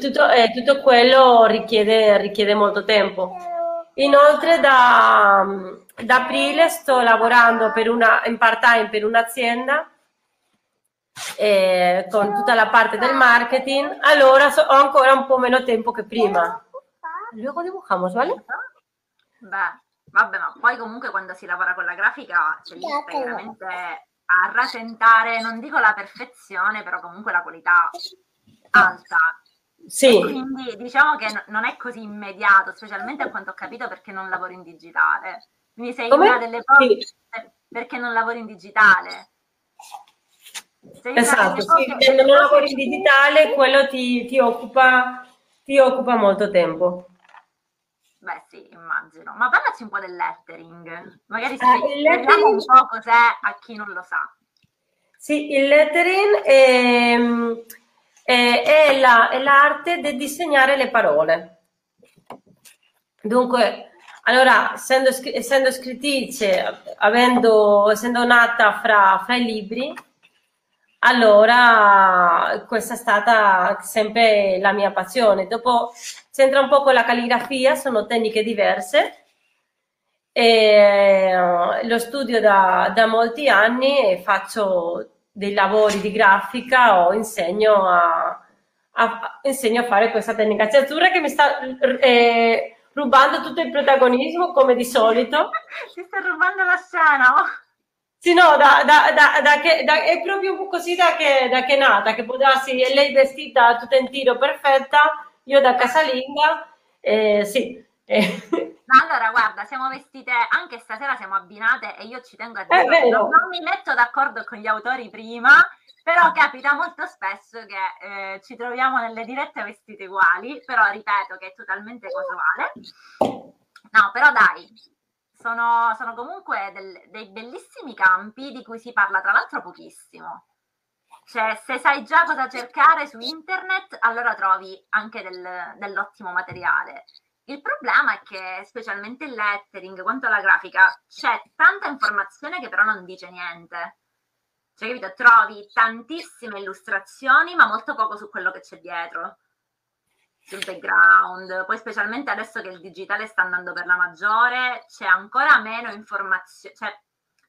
tutto, eh, tutto quello richiede, richiede molto tempo. Inoltre da, da aprile sto lavorando per una, in part time per un'azienda eh, con tutta la parte del marketing, allora so, ho ancora un po' meno tempo che prima. Luego dibujamos, ¿vale? Beh, vabbè, ma poi comunque quando si lavora con la grafica c'è lì veramente a rasentare, non dico la perfezione, però comunque la qualità alta. Sì. E quindi diciamo che non è così immediato, specialmente a quanto ho capito perché non lavoro in digitale. Quindi sei Come? una delle poche sì. perché non lavoro in digitale. Esatto, sì, se non lavori in digitale, quello ti, ti, occupa, ti occupa molto tempo. Beh sì, immagino. Ma parlaci un po' del lettering. Magari spieghiamo eh, lettering... un po' cos'è a chi non lo sa. Sì, il lettering è, è, è, la, è l'arte di disegnare le parole. Dunque, allora, essendo, essendo scrittrice, avendo, essendo nata fra, fra i libri, allora questa è stata sempre la mia passione. Dopo c'entra un po' con la calligrafia, sono tecniche diverse. E, uh, lo studio da, da, molti anni e faccio dei lavori di grafica o insegno a, a, insegno a fare questa tecnica. Azzurra che mi sta eh, rubando tutto il protagonismo come di solito. *laughs* Ti sta rubando la scena, oh. Sì, no, da, da, da, che, è proprio così da che, da che è nata, che può darsi, e lei vestita tutta in tiro perfetta, io da casalinga, eh, sì. *laughs* Eh. Allora, guarda, siamo vestite, anche stasera siamo abbinate e io ci tengo a dire, non, non mi metto d'accordo con gli autori prima, però capita molto spesso che eh, ci troviamo nelle dirette vestite uguali, però ripeto che è totalmente casuale. No, però dai, sono, sono comunque del, dei bellissimi campi di cui si parla tra l'altro pochissimo. Cioè, se sai già cosa cercare su internet, allora trovi anche del, dell'ottimo materiale. Il problema è che, specialmente il lettering, quanto alla grafica, c'è tanta informazione che però non dice niente. Cioè, capito? Trovi tantissime illustrazioni, ma molto poco su quello che c'è dietro sul background, poi specialmente adesso che il digitale sta andando per la maggiore, c'è ancora meno informazione, cioè,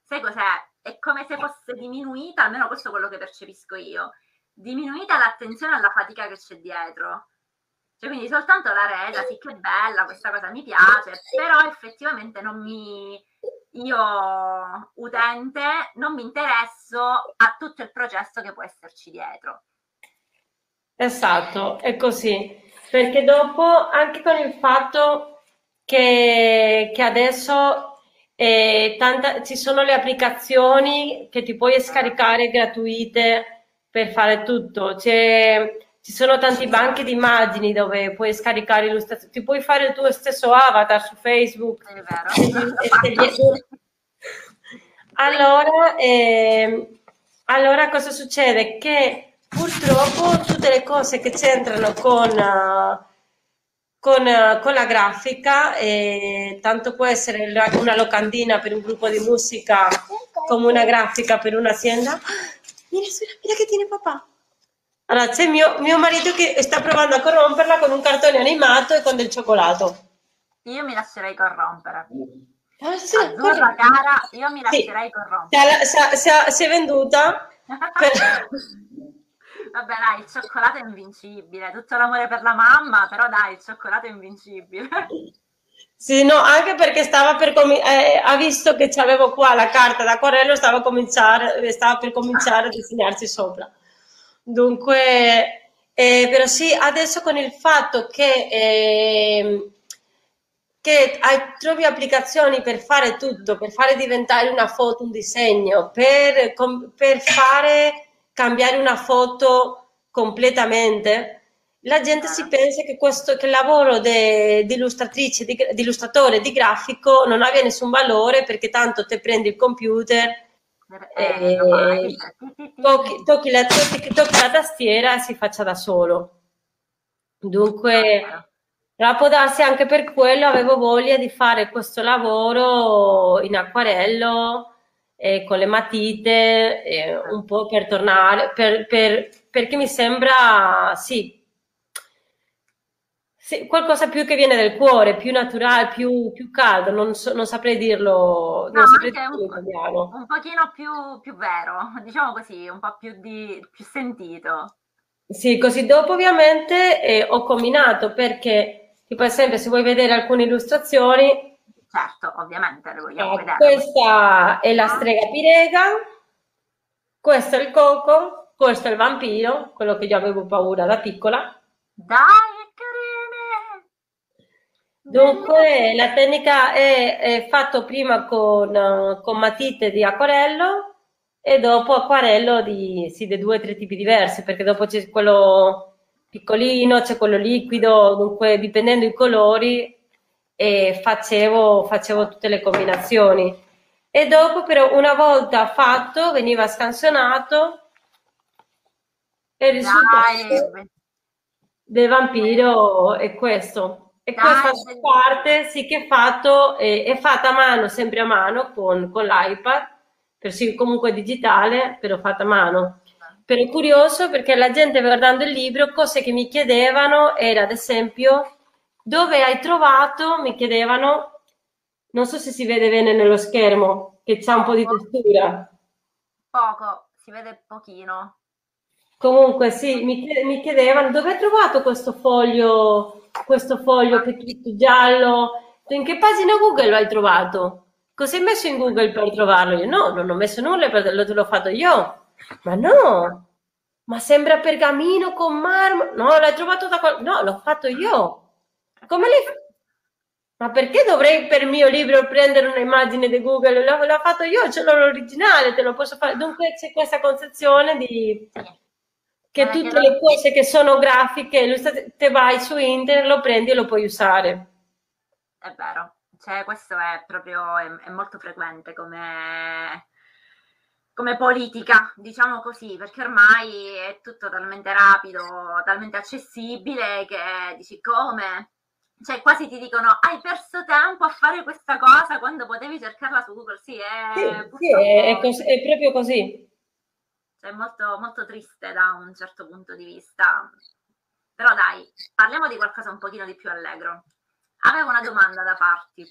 sai cos'è? È come se fosse diminuita, almeno questo è quello che percepisco io, diminuita l'attenzione alla fatica che c'è dietro. Cioè, quindi soltanto la resa, sì che bella, questa cosa mi piace, però effettivamente non mi, io utente, non mi interesso a tutto il processo che può esserci dietro. Esatto, è così perché dopo anche con il fatto che, che adesso eh, tanta, ci sono le applicazioni che ti puoi scaricare gratuite per fare tutto. C'è, ci sono tanti banchi di immagini dove puoi scaricare illustrazioni, ti puoi fare il tuo stesso avatar su Facebook. È vero. *laughs* allora, eh, allora cosa succede? Che Purtroppo tutte le cose che c'entrano con, con, con la grafica, eh, tanto può essere una locandina per un gruppo di musica come una grafica per un'azienda. mira, mira che tiene papà. Allora, c'è mio, mio marito che sta provando a corromperla con un cartone animato e con del cioccolato. Io mi lascerei corrompere. Ah, sì, Azzurra cara, io mi lascerei sì. corrompere. Si è venduta *laughs* per... Vabbè, dai, il cioccolato è invincibile. Tutto l'amore per la mamma, però dai, il cioccolato è invincibile. *laughs* Sì, no, anche perché stava per com- eh, ha visto che avevo qua la carta d'acquarello, stava, stava per cominciare a disegnarsi sopra. Dunque, eh, però sì, adesso con il fatto che, eh, che hai, trovi applicazioni per fare tutto, per fare diventare una foto un disegno, per, per fare cambiare una foto completamente, la gente si pensa che, questo, che il lavoro di illustratrice, di, di illustratore, di grafico non abbia nessun valore perché tanto te prendi il computer, eh, eh, tocchi, tocchi, la, tocchi, tocchi, la, tastiera e si faccia da solo. Dunque, però può darsi anche per quello avevo voglia di fare questo lavoro in acquarello eh, con le matite, eh, un po' per tornare, per, per, perché mi sembra, sì, sì, qualcosa più che viene dal cuore, più naturale, più, più caldo, non, so, non, saprei dirlo, no, non saprei dirlo in italiano. Un pochino più, più, vero, *laughs* diciamo così, un po' più, di, più sentito. Sì, così dopo ovviamente eh, ho combinato perché, tipo ad esempio se vuoi vedere alcune illustrazioni, Certo, ovviamente le vogliamo eh, vedere. Questa è la strega pirega, questo è il coco, questo è il vampiro, quello che io avevo paura da piccola. Dai, che carine! Dunque, la tecnica è, è fatta prima con, con, matite di acquarello e dopo acquarello di, sì, di due o tre tipi diversi, perché dopo c'è quello piccolino, c'è quello liquido, dunque dipendendo i colori e facevo, facevo tutte le combinazioni. E dopo però una volta fatto veniva scansionato e il risultato del vampiro è questo. E Dai, questa parte sì che è fatto, è, è, fatta a mano, sempre a mano con, con l'iPad, per sì, comunque digitale, però fatta a mano. Però curioso perché la gente guardando il libro, cose che mi chiedevano era ad esempio dove hai trovato, mi chiedevano, non so se si vede bene nello schermo, che c'è un po' di textura. Poco, si vede pochino. Comunque sì, mi, chiedevano dove hai trovato questo foglio, questo foglio che è tutto giallo, in che pagina Google l'hai trovato? Cosa hai messo in Google per trovarlo? Io no, non ho messo nulla, l'ho, l'ho fatto io. Ma no, ma sembra pergamino con marmo. No, l'hai trovato da qualcuno. No, l'ho fatto io. Come le... Ma perché dovrei per mio libro prendere un'immagine di Google? L'ho, l'ho fatto io, ce l'ho l'originale, te lo posso fare. Dunque c'è questa concezione di che tutte le cose che sono grafiche, te vai su internet, lo prendi e lo puoi usare. È vero, cioè questo è proprio, è, è molto frequente come, come politica, diciamo così, perché ormai è tutto talmente rapido, talmente accessibile che dici come? Cioè quasi ti dicono hai perso tempo a fare questa cosa quando potevi cercarla su Google. Sì, è, sì, sì, è, cos- è, proprio così. Cioè, molto, molto triste da un certo punto di vista. Però dai, parliamo di qualcosa un pochino di più allegro. Avevo una domanda da farti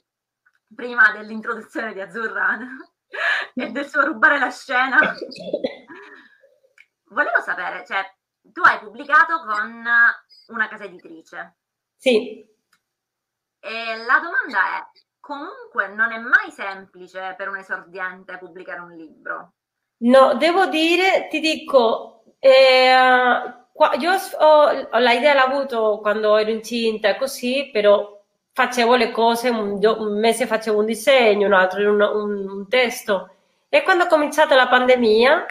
prima dell'introduzione di Azzurra *laughs* e del suo rubare la scena. *laughs* Volevo sapere, cioè, tu hai pubblicato con una casa editrice. Sì. E la domanda è, comunque non è mai semplice per un esordiente pubblicare un libro? No, devo dire, ti dico, eh, io ho, l'idea l'ho avuto quando ero incinta così, però facevo le cose, un, un mese facevo un disegno, un altro un, un, un testo. E quando è cominciata la pandemia,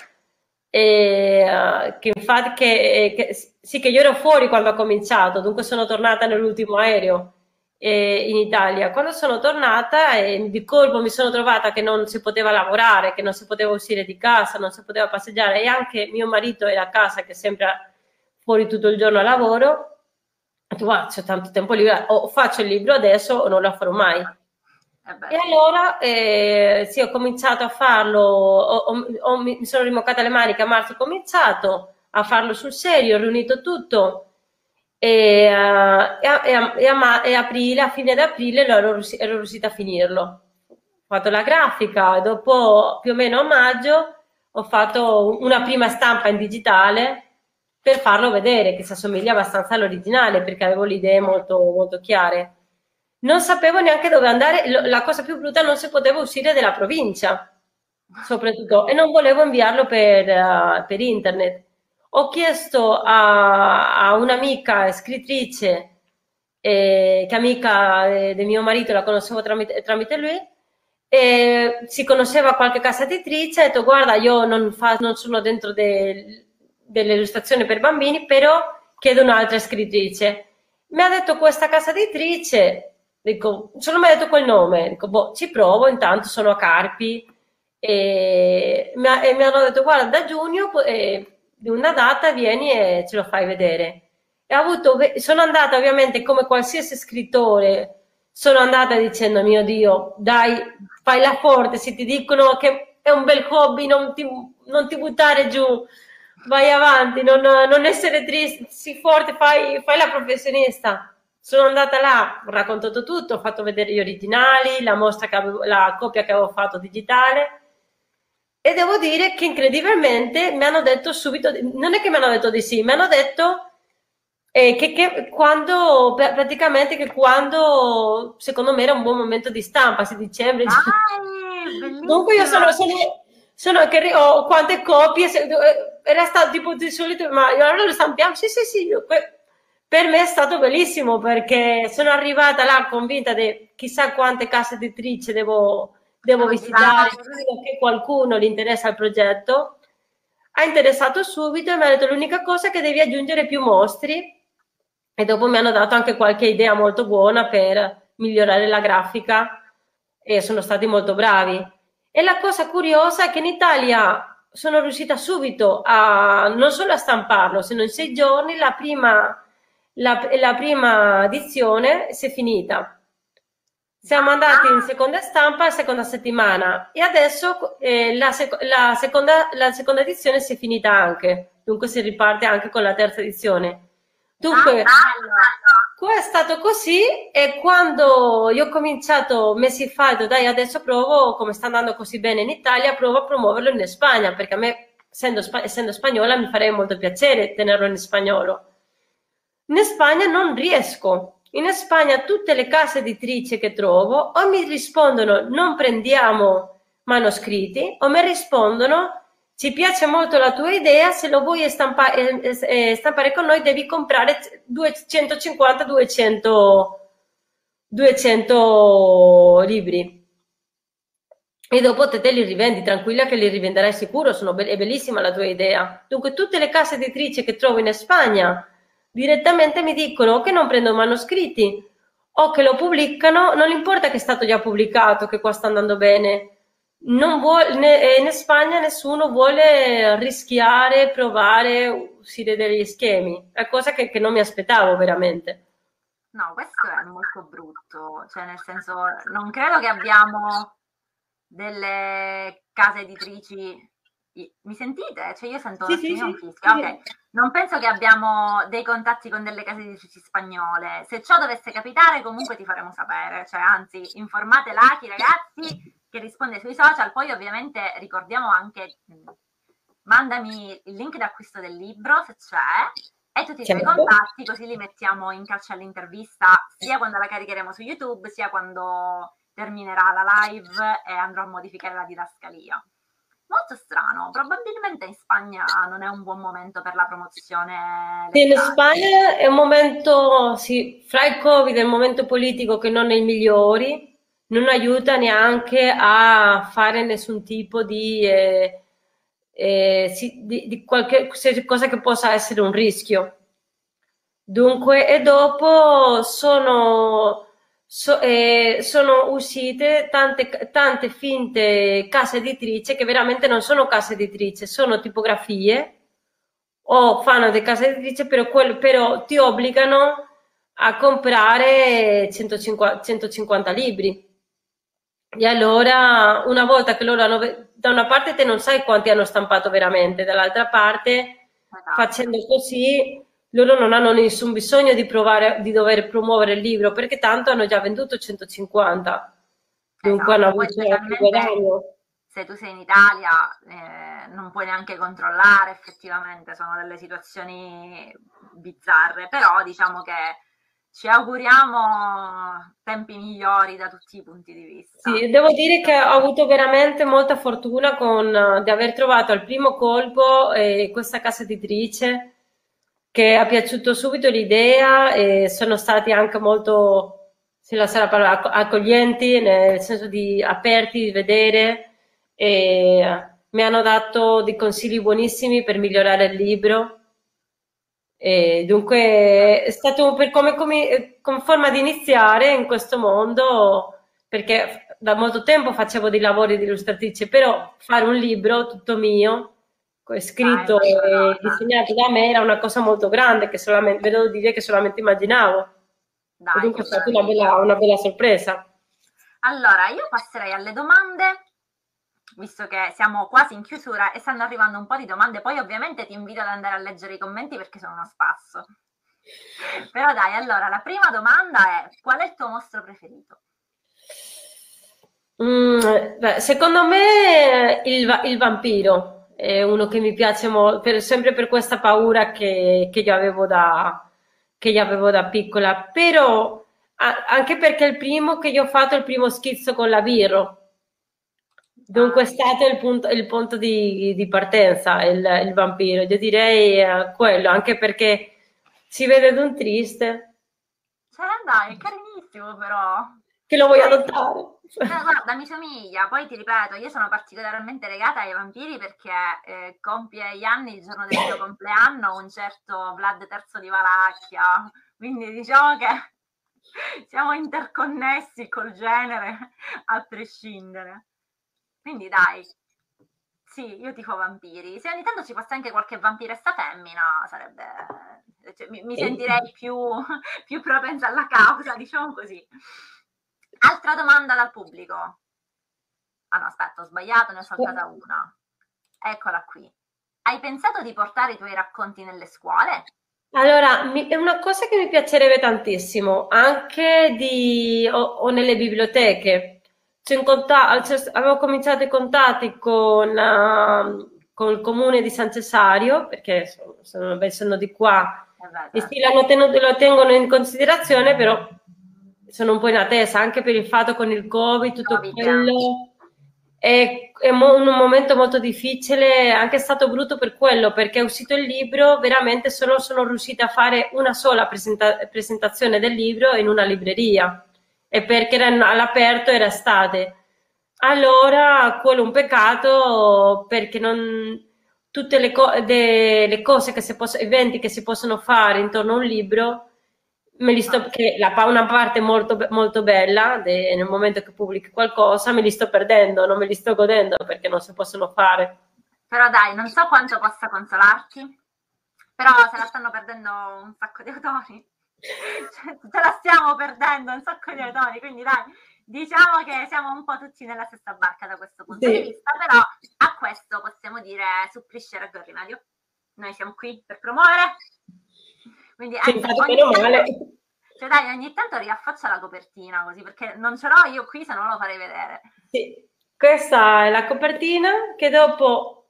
eh, che infatti che, che, sì che io ero fuori quando ho cominciato, dunque sono tornata nell'ultimo aereo eh, in Italia. Quando sono tornata eh, di colpo mi sono trovata che non si poteva lavorare, che non si poteva uscire di casa, non si poteva passeggiare e anche mio marito era a casa che è sempre fuori tutto il giorno a lavoro. Ho detto, ah, c'è tanto tempo libero, o faccio il libro adesso o non lo farò mai. E allora eh, sì, ho cominciato a farlo, ho, ho, ho, mi sono rimoccata le maniche a marzo, ho cominciato a farlo sul serio, ho riunito tutto e, uh, e, a, e, a, e aprile, a fine di aprile ero, ero riuscita a finirlo. Ho fatto la grafica, dopo più o meno a maggio ho fatto una prima stampa in digitale per farlo vedere, che si assomiglia abbastanza all'originale, perché avevo le idee molto, molto chiare. Non sapevo neanche dove andare, la cosa più brutta, non si poteva uscire dalla provincia, soprattutto, e non volevo inviarlo per, uh, per internet. Ho chiesto a, a un'amica scrittrice, eh, che amica eh, del mio marito, la conoscevo tramite, tramite lui, e si conosceva qualche casa editrice, ha detto guarda io non, fa, non sono dentro de, delle illustrazioni per bambini, però chiedo un'altra scrittrice. Mi ha detto questa casa editrice, dico, solo mi ha detto quel nome, dico, boh, ci provo, intanto sono a Carpi, e mi, ha, e mi hanno detto guarda da giugno eh, di una data vieni e ce lo fai vedere. E avuto, sono andata ovviamente come qualsiasi scrittore, sono andata dicendo mio Dio, dai, fai la forte, se ti dicono che è un bel hobby, non ti, non ti buttare giù, vai avanti, non, non essere triste, sii forte, fai, fai, la professionista. Sono andata là, ho raccontato tutto, ho fatto vedere gli originali, la mostra che avevo, la copia che avevo fatto digitale. E devo dire che incredibilmente mi hanno detto subito, non è che mi hanno detto di sì, mi hanno detto eh, che, che, quando praticamente che quando secondo me era un buon momento di stampa, se dicembre. Dai, Comunque *laughs* io sono, sono, sono che ho quante copie, eh, era stato tipo di solito, ma allora lo stampiamo? Sì, sì, sì. Per me è stato bellissimo perché sono arrivata là convinta di chissà quante case editrici devo, devo visitare, che qualcuno gli interessa il progetto. Ha interessato subito e mi ha detto l'unica cosa è che devi aggiungere più mostri e dopo mi hanno dato anche qualche idea molto buona per migliorare la grafica e sono stati molto bravi. E la cosa curiosa è che in Italia sono riuscita subito a non solo a stamparlo, se non in sei giorni la prima, la, la prima edizione si è finita. Siamo andati in seconda stampa la seconda settimana e adesso eh, la, sec- la, seconda, la seconda edizione si è finita anche, dunque si riparte anche con la terza edizione. Dunque, qua è stato così e quando io ho cominciato mesi fa, ho detto dai adesso provo, come sta andando così bene in Italia, provo a promuoverlo in Spagna, perché a me, essendo, essendo spagnola, mi farebbe molto piacere tenerlo in spagnolo. In Spagna non riesco. In Spagna tutte le case editrici che trovo o mi rispondono non prendiamo manoscritti o mi rispondono ci piace molto la tua idea, se lo vuoi stampa- eh, eh, stampare con noi devi comprare 250-200 200 libri e dopo te, te li rivendi, tranquilla che li rivenderai sicuro, sono be- è bellissima la tua idea. Dunque tutte le case editrici che trovo in Spagna direttamente mi dicono che non prendono manoscritti o che lo pubblicano, non importa che è stato già pubblicato, che qua sta andando bene, non vuole, in Spagna nessuno vuole rischiare, provare, uscire degli schemi. È cosa che, che, non mi aspettavo veramente. No, questo è molto brutto, cioè nel senso non credo che abbiamo delle case editrici. Mi sentite? Cioè io sento sì, sì, sì, sì. Non penso che abbiamo dei contatti con delle case editrici spagnole. Se ciò dovesse capitare, comunque ti faremo sapere. Cioè, anzi, informate Lachi, ragazzi, che risponde sui social. Poi ovviamente ricordiamo anche, mandami il link d'acquisto del libro se c'è e tutti i tuoi contatti, così li mettiamo in calcio all'intervista sia quando la caricheremo su YouTube, sia quando terminerà la live e andrò a modificare la didascalia. Molto strano, probabilmente in Spagna non è un buon momento per la promozione. In Spagna è un momento, sì, fra il Covid e il momento politico che non è il migliore, non aiuta neanche a fare nessun tipo di, eh, eh, di, di qualche cosa che possa essere un rischio. Dunque, e dopo sono, so, eh, sono uscite tante, tante finte case editrici che veramente non sono case editrici, sono tipografie o fanno delle case editrici, però, quello, però ti obbligano a comprare 150, 150 libri E allora, una volta che loro hanno, da una parte te non sai quanti hanno stampato veramente, dall'altra parte, Esatto. facendo così, loro non hanno nessun bisogno di provare, di dover promuovere il libro, perché tanto hanno già venduto 150. Dunque hanno Esatto, guadagno. se tu sei in Italia eh, non puoi neanche controllare effettivamente, sono delle situazioni bizzarre, però diciamo che ci auguriamo tempi migliori da tutti i punti di vista. Sì, devo dire che ho avuto veramente molta fortuna con, eh, di aver trovato al primo colpo eh, questa casa editrice che ha piaciuto subito l'idea e sono stati anche molto, se la sarà parola, acc- accoglienti, nel senso di aperti di vedere e mi hanno dato dei consigli buonissimi per migliorare il libro. E dunque è stato per come, come, come forma di iniziare in questo mondo, perché da molto tempo facevo dei lavori di illustratrice, però fare un libro tutto mio, scritto Dai, e disegnato da me, era una cosa molto grande che solamente, vedo dire che solamente immaginavo. Dai, dunque è stata una bella, una bella sorpresa. Allora, io passerei alle domande, visto che siamo quasi in chiusura e stanno arrivando un po' di domande, poi ovviamente ti invito ad andare a leggere i commenti perché sono uno spasso. Però dai, allora, la prima domanda è qual è il tuo mostro preferito? Mm, beh, secondo me il, il vampiro è uno che mi piace molto, sempre per questa paura che, che io avevo da, che io avevo da piccola, però a- anche perché è il primo che io ho fatto, il primo schizzo con la birro. Dunque è stato il punto, il punto di, di partenza, il, il vampiro. Io direi eh, quello, anche perché si vede d'un triste Cioè, dai, è carinissimo però. che lo voglio adottare. Eh, guarda, mi somiglia, poi ti ripeto, io sono particolarmente legata ai vampiri perché eh, compie gli anni il giorno del mio compleanno un certo Vlad III di Valacchia, quindi diciamo che siamo interconnessi col genere a prescindere. Quindi dai, sì, io tifo vampiri. Se ogni tanto ci fosse anche qualche vampiressa femmina, sarebbe... cioè, mi, mi sentirei più, più propensa alla causa, diciamo così. Altra domanda dal pubblico. Ah no, aspetta, ho sbagliato, ne ho saltata una. Eccola qui. Hai pensato di portare i tuoi racconti nelle scuole? Allora, mi- è una cosa che mi piacerebbe tantissimo, anche di, o, o nelle biblioteche. C'è in conta- c'è- avevo cominciato i contatti con, ah, con il comune di San Cesario, perché sono, sono, sono di qua, Eh beh, e sì, l'hanno tenuto- lo tengono in considerazione, però sono un po' in attesa, anche per il fatto con il Covid, tutto Covid. quello. È, è mo- un momento molto difficile, anche è stato brutto per quello, perché è uscito il libro, veramente solo sono riuscita a fare una sola presenta- presentazione del libro in una libreria, e perché era all'aperto era estate. Allora, quello è un peccato perché non, tutte le, co- de- le cose che si possono, eventi che si possono fare intorno a un libro, me li sto, che la, una parte molto, molto bella de- nel momento che pubblichi qualcosa, me li sto perdendo, non me li sto godendo perché non si possono fare. Però dai, non so quanto possa consolarti, però se la stanno perdendo un sacco di autori. Cioè, *laughs* ce la stiamo perdendo un sacco di autori, quindi dai, diciamo che siamo un po' tutti nella stessa barca da questo punto Sì. di vista, però a questo possiamo dire supplisce raggio il rimedio. Noi siamo qui per promuovere. Quindi Sì, anzi, ogni tanto- male. cioè dai, ogni tanto riaffaccia la copertina così, perché non ce l'ho io qui, se no lo farei vedere. Sì, questa è la copertina che dopo,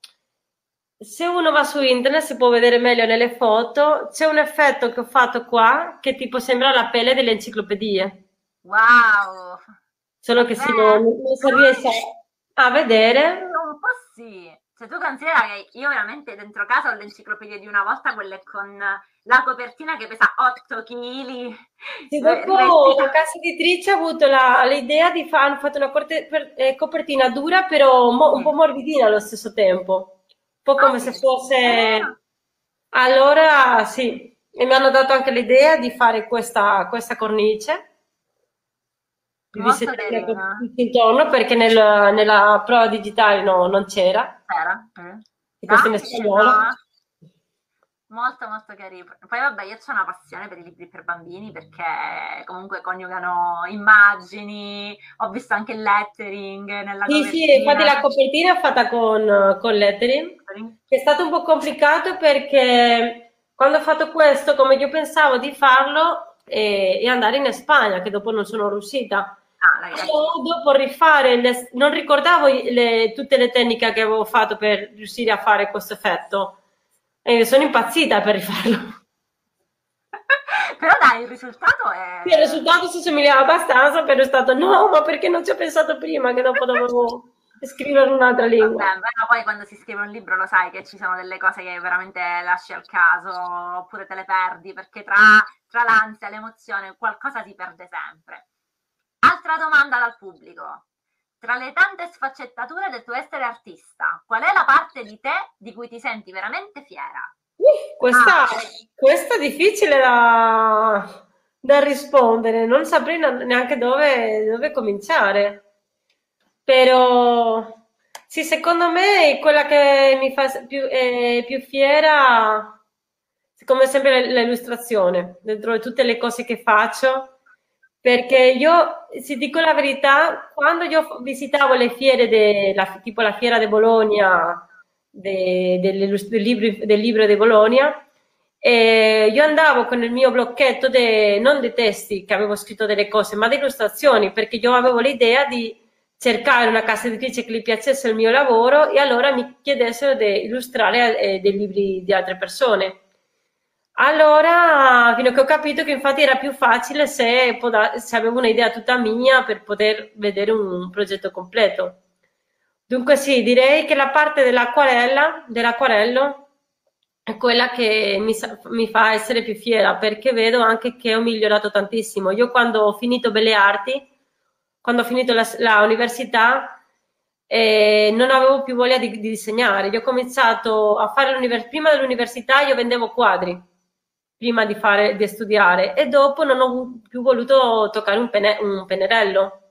se uno va su internet si può vedere meglio nelle foto, c'è un effetto che ho fatto qua che tipo sembra la pelle delle enciclopedie, Wow! solo che se Eh. non, non si riesce a vedere. Un po' sì. Cioè, tu considera che io veramente dentro casa ho l'enciclopedia di una volta, quelle con la copertina che pesa 8 kg. Sì, dopo la casa editrice ha avuto la- l'idea di fare, hanno fatto una corte- per- eh, copertina dura però mo- un po' morbidina allo stesso tempo, un po' come Ah, se fosse... Ah. Allora, sì, e mi hanno dato anche l'idea di fare questa, questa cornice, carina. tutto intorno perché nel- nella prova digitale no- non c'era, C'era? Eh. questa in Ah, spagnolo. no. Molto molto carino. Poi vabbè, io ho una passione per i libri per bambini perché comunque coniugano immagini, ho visto anche il lettering nella Sì, sì, infatti la copertina è fatta con, con lettering, che è stato un po' complicato perché quando ho fatto questo, come io pensavo di farlo, e, e andare in Spagna, che dopo non sono riuscita. Ah, dopo rifare, le, non ricordavo le, tutte le tecniche che avevo fatto per riuscire a fare questo effetto e sono impazzita per rifarlo. *laughs* Però dai, il risultato è... Sì, il risultato si somigliava abbastanza, però è stato no, ma perché non ci ho pensato prima che dopo dovevo *laughs* scrivere un'altra lingua. Vabbè, ma poi quando si scrive un libro lo sai che ci sono delle cose che veramente lasci al caso oppure te le perdi perché tra, tra l'ansia e l'emozione qualcosa si perde sempre. Altra domanda dal pubblico. Tra le tante sfaccettature del tuo essere artista, qual è la parte di te di cui ti senti veramente fiera? Uh, questa, ah. questa, è difficile da, da, rispondere, non saprei neanche dove, dove cominciare. Però sì, secondo me quella che mi fa più, eh, più fiera, come sempre, l'illustrazione. Dentro tutte le cose che faccio, perché io, se dico la verità, quando io visitavo le fiere, de, la, tipo la fiera di Bologna, de, de, del, libro, del libro di Bologna, eh, io andavo con il mio blocchetto, de, non dei testi che avevo scritto delle cose, ma di illustrazioni, perché io avevo l'idea di cercare una casa editrice che gli piacesse il mio lavoro e allora mi chiedessero di illustrare eh, dei libri di altre persone. Allora, fino a che ho capito che infatti era più facile se, se avevo un'idea tutta mia per poter vedere un, un, progetto completo. Dunque sì, direi che la parte dell'acquarella, dell'acquarello è quella che mi, mi, fa essere più fiera perché vedo anche che ho migliorato tantissimo. Io quando ho finito Belle Arti, quando ho finito la, la università, eh, non avevo più voglia di, di, disegnare. Io ho cominciato a fare l'università, prima dell'università io vendevo quadri prima di, fare, di studiare e dopo non ho più voluto toccare un, pene, un pennarello.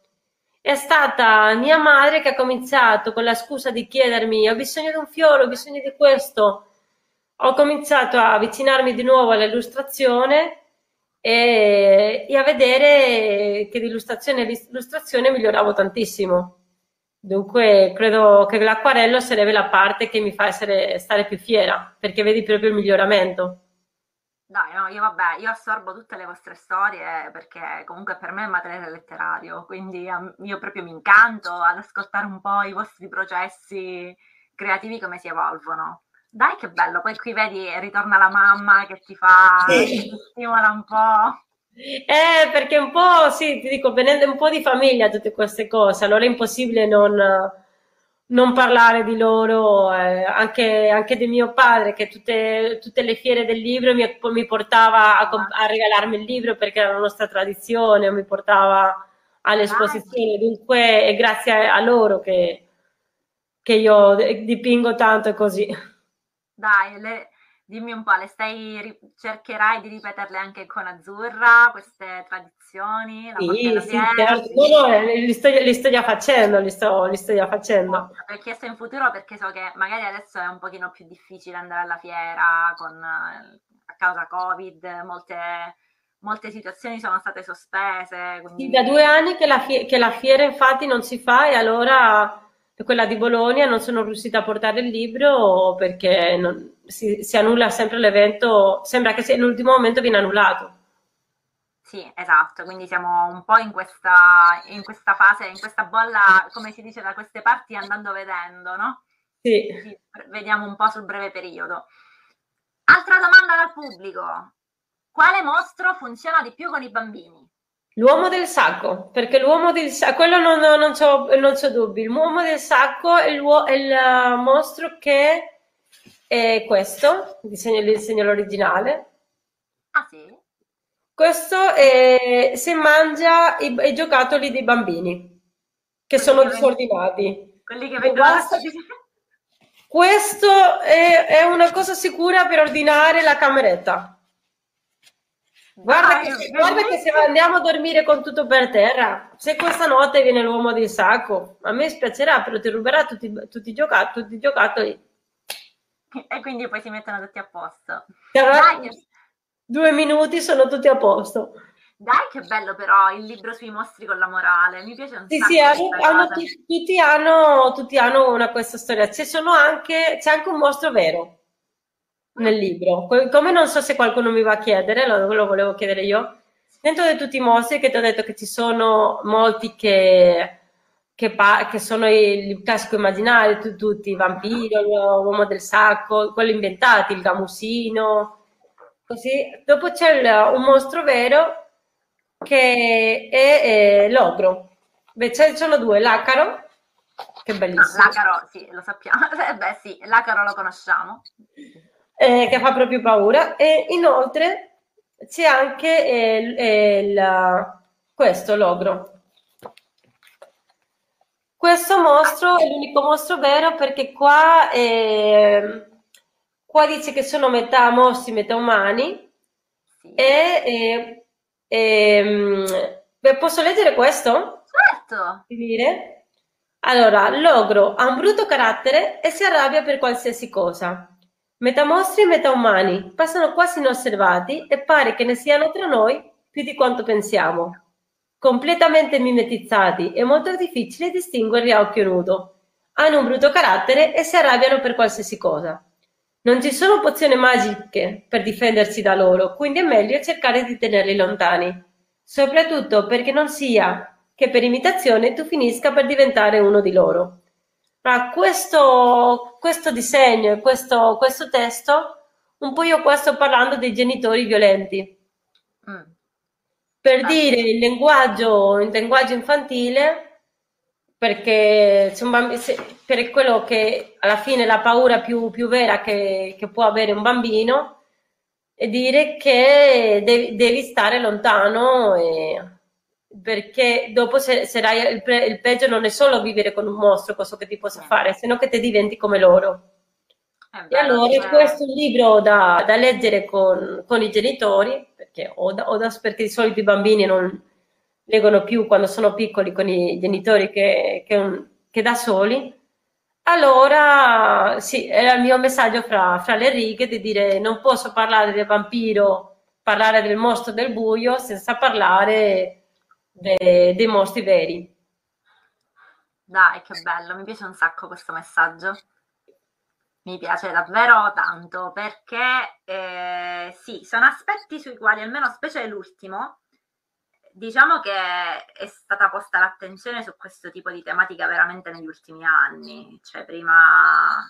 È stata mia madre che ha cominciato con la scusa di chiedermi ho bisogno di un fiore, ho bisogno di questo. Ho cominciato a avvicinarmi di nuovo all'illustrazione e, e a vedere che di illustrazione a illustrazione miglioravo tantissimo. Dunque credo che l'acquarello sarebbe la parte che mi fa essere, stare più fiera, perché vedi proprio il miglioramento. Dai, no, io vabbè, io assorbo tutte le vostre storie perché comunque per me è materiale letterario, quindi io proprio mi incanto ad ascoltare un po' i vostri processi creativi come si evolvono. Dai che bello, poi qui vedi ritorna la mamma che ti fa, sì. ti stimola un po'. Eh, perché un po', sì, ti dico, venendo un po' di famiglia tutte queste cose, allora è impossibile non non parlare di loro, eh, anche, anche, di mio padre che tutte, tutte le fiere del libro mi, mi portava a, a, regalarmi il libro perché era la nostra tradizione, mi portava alle esposizioni, dunque è grazie a, loro che, che, io dipingo tanto così. Dai, le, Dimmi un po', le stai, cercherai di ripeterle anche con Azzurra, queste tradizioni? La sì, sì, certo. No, no, li sto, li sto, già facendo, li sto, li sto già facendo. Ho chiesto in futuro perché so che magari adesso è un pochino più difficile andare alla fiera con, a causa Covid, molte, molte situazioni sono state sospese. Quindi... Sì, da due anni che la, fie- che la fiera infatti non si fa e allora quella di Bologna non sono riuscita a portare il libro perché non, si, si, annulla sempre l'evento, sembra che nell'ultimo momento viene annullato. Sì, esatto, quindi siamo un po' in questa, in questa fase, in questa bolla, come si dice da queste parti, andando vedendo, no? Sì. Vediamo un po' sul breve periodo. Altra domanda dal pubblico. Quale mostro funziona di più con i bambini? L'uomo del sacco, perché l'uomo del sacco, quello non, non, non, c'ho, non c'ho dubbi, l'uomo del sacco è il, è il mostro che è questo, il disegno, il disegno originale. Ah sì? Questo è, se mangia i, i giocattoli dei bambini, che quelli sono che disordinati. Quelli che vengono Questo è, è una cosa sicura per ordinare la cameretta. Guarda, Dai, che, guarda che, se andiamo a dormire con tutto per terra, se questa notte viene l'uomo di sacco, a me spiacerà, però ti ruberà tutti, tutti, i, giocattoli, tutti i giocattoli. E quindi poi si mettono tutti a posto. Dai, che... Due minuti sono tutti a posto. Dai, che bello però il libro sui mostri con la morale, mi piace un sì, Sì, hanno, hanno, tutti, hanno, tutti hanno una questa storia. C'è, anche, c'è anche un mostro vero nel libro. Come non so se qualcuno mi va a chiedere, lo, lo volevo chiedere io. Dentro di tutti i mostri che ti ho detto che ci sono molti che, che, pa- che sono il, il classico immaginario, tu, tutti, i vampiri, l'uomo del sacco, quelli inventati, il gamusino, così. Dopo c'è il, un mostro vero che è, è l'ogro. Beh, ce ne sono due, l'acaro, che bellissimo. Ah, l'acaro, sì, lo sappiamo. *laughs* Eh, beh, sì, l'acaro lo conosciamo. Eh, che fa proprio paura. E inoltre c'è anche eh, il, questo, l'ogro. Questo mostro è l'unico mostro vero perché qua, eh, qua dice che sono metà mostri, metà umani. Sì. E eh, Ehm, posso leggere questo? Certo. Dire? Allora, l'ogro ha un brutto carattere e si arrabbia per qualsiasi cosa. Metà mostri e metà umani passano quasi inosservati e pare che ne siano tra noi più di quanto pensiamo. Completamente mimetizzati è molto difficile distinguerli a occhio nudo. Hanno un brutto carattere e si arrabbiano per qualsiasi cosa. Non ci sono pozioni magiche per difendersi da loro, quindi è meglio cercare di tenerli lontani, soprattutto perché non sia che per imitazione tu finisca per diventare uno di loro. Ma questo, questo disegno e questo, questo, testo, un po' io qua sto parlando dei genitori violenti. Mm. Per ah. dire il linguaggio, il linguaggio infantile, perché bambino, per quello che alla fine la paura più, più vera che, che, può avere un bambino è dire che devi, devi stare lontano e, perché dopo se, sarai, il, il, peggio non è solo vivere con un mostro, cosa che ti possa fare, se no che ti diventi come loro. e allora cioè... questo è un libro da, da leggere con, con, i genitori, perché, o da, o da, perché di solito i bambini non, leggono più quando sono piccoli con i genitori che, che, che da soli, allora sì, era il mio messaggio fra, fra, le righe di dire non posso parlare del vampiro, parlare del mostro del buio senza parlare de, dei mostri veri. Dai, che bello, mi piace un sacco questo messaggio. Mi piace davvero tanto perché eh, sì, sono aspetti sui quali almeno specie l'ultimo diciamo che è stata posta l'attenzione su questo tipo di tematica veramente negli ultimi anni, cioè prima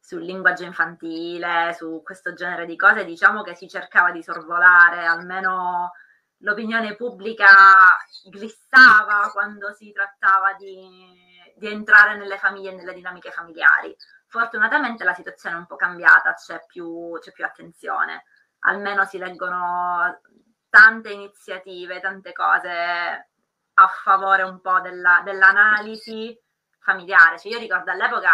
sul linguaggio infantile, su questo genere di cose, diciamo che si cercava di sorvolare, almeno l'opinione pubblica glissava quando si trattava di, di entrare nelle famiglie e nelle dinamiche familiari. Fortunatamente la situazione è un po' cambiata, c'è più, c'è più attenzione, almeno si leggono tante iniziative, tante cose a favore un po' della, dell'analisi familiare. Cioè io ricordo all'epoca,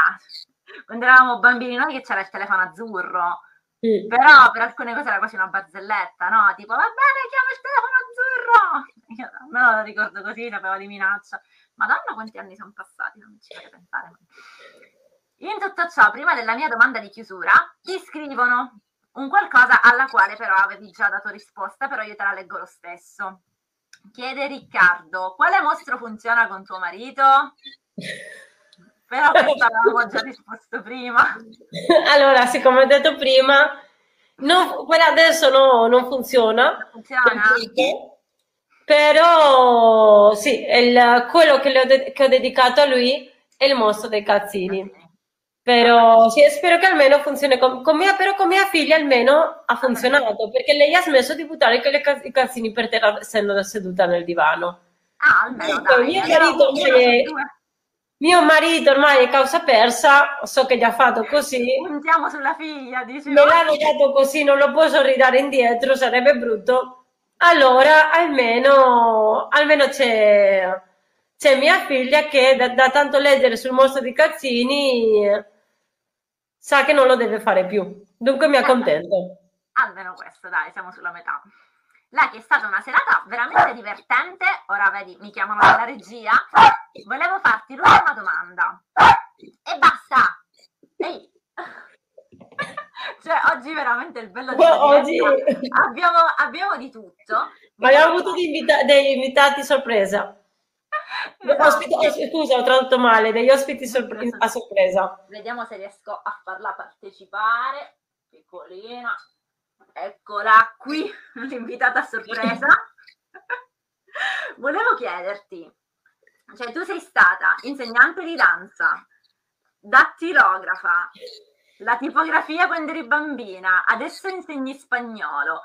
*laughs* quando eravamo bambini noi, che c'era il telefono azzurro, sì. però per alcune cose era quasi una barzelletta, no? Tipo, va bene, chiama il telefono azzurro! *laughs* Io me lo ricordo così, sapevo di minaccia. Madonna, quanti anni sono passati, non ci fate pensare. In tutto ciò, prima della mia domanda di chiusura, ti scrivono un qualcosa alla quale però avevi già dato risposta, però io te la leggo lo stesso. Chiede Riccardo, quale mostro funziona con tuo marito? Però questo avevamo già risposto prima. *laughs* Allora, siccome ho detto prima, non, quella adesso no, non funziona. Funziona? Però sì, il, quello che, ho, che ho dedicato a lui è il mostro dei cazzini. Però sì, spero che almeno funzioni con, con, mia, però con mia figlia almeno ha funzionato perché lei ha smesso di buttare i calzini per terra essendo seduta nel divano. Ah, almeno dai, mio, marito ormai è, mio marito ormai è causa persa, so che gli ha fatto così. Puntiamo sulla figlia, dici. Me l'hanno dato così, non lo posso ridare indietro, sarebbe brutto. Allora, almeno, almeno c'è c'è mia figlia che da, da, tanto leggere sul mostro di Cazzini sa che non lo deve fare più. Dunque mi accontento. Almeno questo, dai, siamo sulla metà. Lei è stata una serata veramente divertente. Ora vedi, mi chiamano dalla regia. Volevo farti l'ultima domanda. E basta. Ehi. *laughs* cioè, oggi veramente il bello di oggi... abbiamo, abbiamo di tutto. Ma abbiamo avuto invita- degli invitati sorpresa. Esatto. Ospiti, oh, scusa, ho tradotto male, degli ospiti sorpre- a sorpresa. Vediamo se riesco a farla partecipare. Piccolina. Eccola qui, *laughs* l'invitata a sorpresa. *laughs* Volevo chiederti, cioè tu sei stata insegnante di danza, dattilografa, la tipografia quando eri bambina, adesso insegni spagnolo,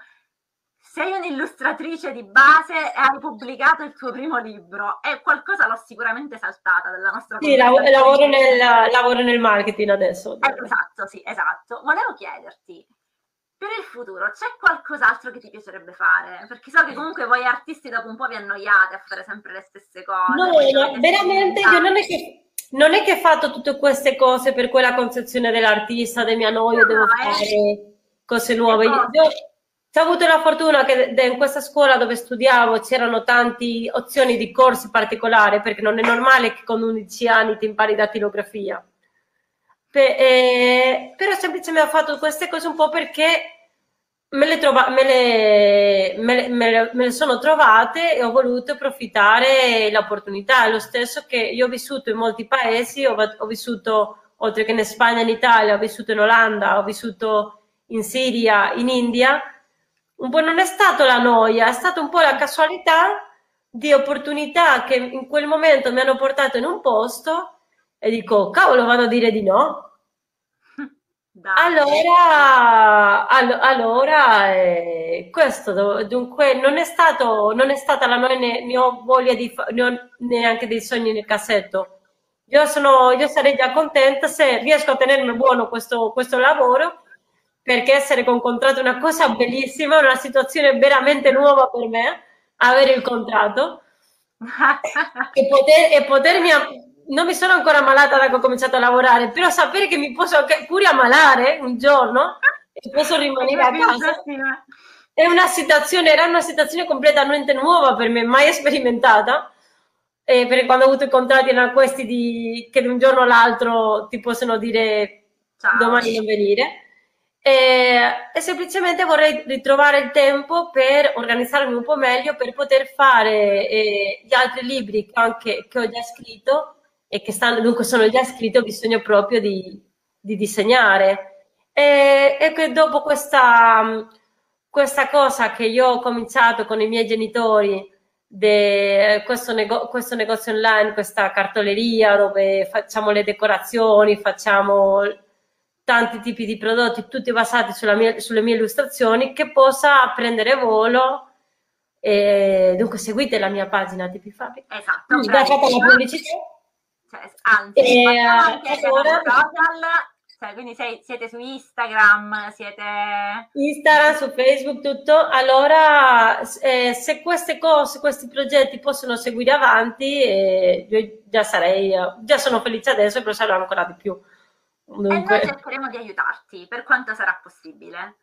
sei un'illustratrice di base e hai pubblicato il tuo primo libro e qualcosa l'ho sicuramente saltata della nostra Sì, lavoro nel, lavoro nel marketing adesso. Eh, esatto, sì, esatto. Volevo chiederti, per il futuro c'è qualcos'altro che ti piacerebbe fare? Perché so che comunque voi artisti dopo un po' vi annoiate a fare sempre le stesse cose. No, no veramente io non è che non è che ho fatto tutte queste cose per quella concezione dell'artista, del mio annoio, no, devo eh. fare cose nuove. Io, ho avuto la fortuna che in questa scuola dove studiavo c'erano tante opzioni di corsi particolari, perché non è normale che con 11 anni ti impari datilografia. Pe- eh, però semplicemente ho fatto queste cose un po' perché me le, trova- me, le, me, le, me, le, sono trovate e ho voluto approfittare l'opportunità. È lo stesso che io ho vissuto in molti paesi, ho, ho vissuto oltre che in Spagna, in Italia, ho vissuto in Olanda, ho vissuto in Siria, in India. Un po' non è stato la noia, è stata un po' la casualità di opportunità che in quel momento mi hanno portato in un posto e dico, cavolo, vado a dire di no. *laughs* Allora, all- allora eh, questo dunque non è, stato, non è stata la noia, ne, ne ho voglia di fa- ne ho neanche dei sogni nel cassetto. Io, sono, io sarei già contenta se riesco a tenermi buono questo, questo lavoro, perché essere con contratto è una cosa bellissima, una situazione veramente nuova per me, avere il contratto *laughs* e, poter, e potermi non mi sono ancora ammalata da che ho cominciato a lavorare, però sapere che mi posso pure ammalare un giorno e posso rimanere a casa è una situazione, era una situazione completamente nuova per me, mai sperimentata. Eh, perché quando ho avuto i contratti erano questi di, che da un giorno all'altro ti possono dire Ciao. domani non venire. E, e, semplicemente vorrei ritrovare il tempo per organizzarmi un po' meglio per poter fare eh, gli altri libri anche, che ho già scritto e che stanno, dunque sono già iscritti, ho bisogno proprio di, di disegnare. E, e, che dopo questa, questa cosa che io ho cominciato con i miei genitori, de, questo, nego, questo negozio online, questa cartoleria dove facciamo le decorazioni, facciamo tanti tipi di prodotti, tutti basati mia, sulle mie illustrazioni, che possa prendere volo. E dunque seguite la mia pagina Tipi Fabbrica. Esatto. Già fatta la pubblicità cioè, anzi, e, anche allora, social, cioè, quindi sei, siete su Instagram, siete... Instagram, su Facebook, tutto. Allora, eh, se queste cose, questi progetti possono seguire avanti, eh, io già sarei, già sono felice adesso, però sarò ancora di più. Dunque... E noi cercheremo di aiutarti per quanto sarà possibile.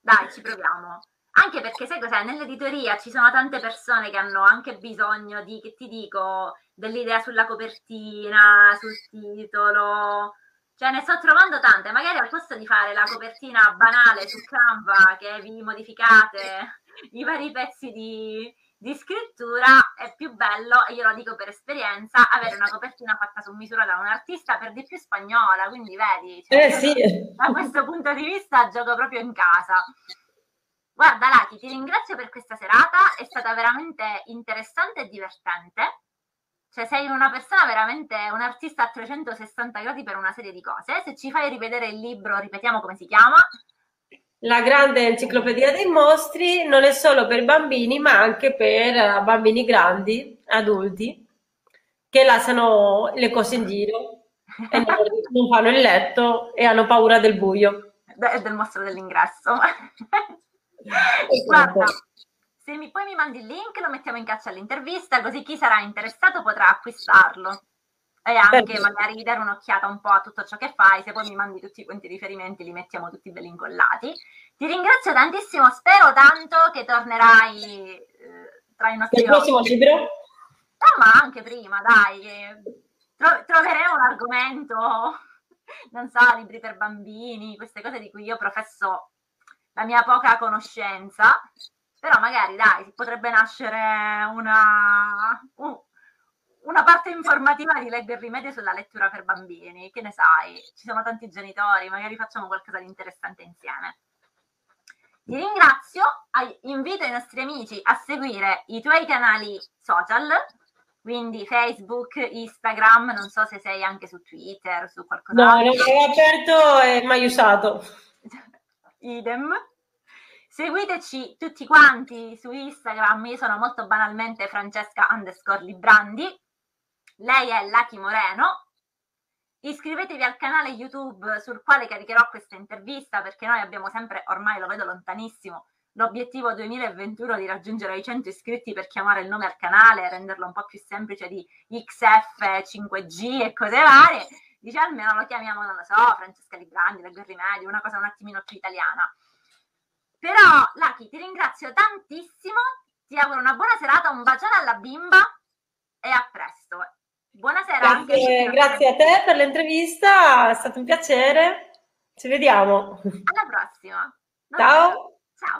Dai, ci proviamo. Anche perché sai cos'è? Nell'editoria ci sono tante persone che hanno anche bisogno di, che ti dico, dell'idea sulla copertina, sul titolo. Cioè ne sto trovando tante, magari al posto di fare la copertina banale su Canva che vi modificate i vari pezzi di, di scrittura, è più bello, e io lo dico per esperienza, avere una copertina fatta su misura da un artista per di più spagnola, quindi vedi, cioè, eh, sì. da questo punto di vista gioco proprio in casa. Guarda Lati, ti ringrazio per questa serata, è stata veramente interessante e divertente. Cioè sei una persona veramente, un artista a 360 gradi per una serie di cose. Se ci fai rivedere il libro, ripetiamo come si chiama. La grande enciclopedia dei mostri non è solo per bambini, ma anche per eh, bambini grandi, adulti, che lasciano le cose in giro e non fanno il letto e hanno paura del buio. E del mostro dell'ingresso. *laughs* Guarda, se mi, poi mi mandi il link lo mettiamo in caccia all'intervista, così chi sarà interessato potrà acquistarlo e anche Perfetto. magari dare un'occhiata un po' a tutto ciò che fai, se poi mi mandi tutti quanti i riferimenti li mettiamo tutti belli incollati. Ti ringrazio tantissimo, spero tanto che tornerai eh, tra i nostri Il prossimo libro? No, ma anche prima, dai, tro- troveremo un argomento *laughs* non so, libri per bambini, queste cose di cui io professo la mia poca conoscenza, però magari dai, potrebbe nascere una, una parte informativa di Leggo il rimedio sulla lettura per bambini, che ne sai, ci sono tanti genitori, magari facciamo qualcosa di interessante insieme. Ti ringrazio, invito i nostri amici a seguire i tuoi canali social, quindi Facebook, Instagram, non so se sei anche su Twitter, su qualcosa. No, non l'ho aperto e mai usato. *laughs* Idem. Seguiteci tutti quanti su Instagram, io sono molto banalmente Francesca underscore Librandi, lei è Lucky Moreno. Iscrivetevi al canale YouTube sul quale caricherò questa intervista perché noi abbiamo sempre, ormai lo vedo lontanissimo, l'obiettivo 2021 di raggiungere i 100 iscritti per chiamare il nome al canale e renderlo un po' più semplice di XF, 5G e cose varie. Dice almeno lo chiamiamo, non lo so, Francesca Librandi, Leggo il rimedio, una cosa un attimino più italiana. Però, Lucky, ti ringrazio tantissimo, ti auguro una buona serata, un bacione alla bimba e a presto. Buonasera. Grazie, grazie a te per l'intervista, è stato un piacere. Ci vediamo. Alla prossima. Ciao.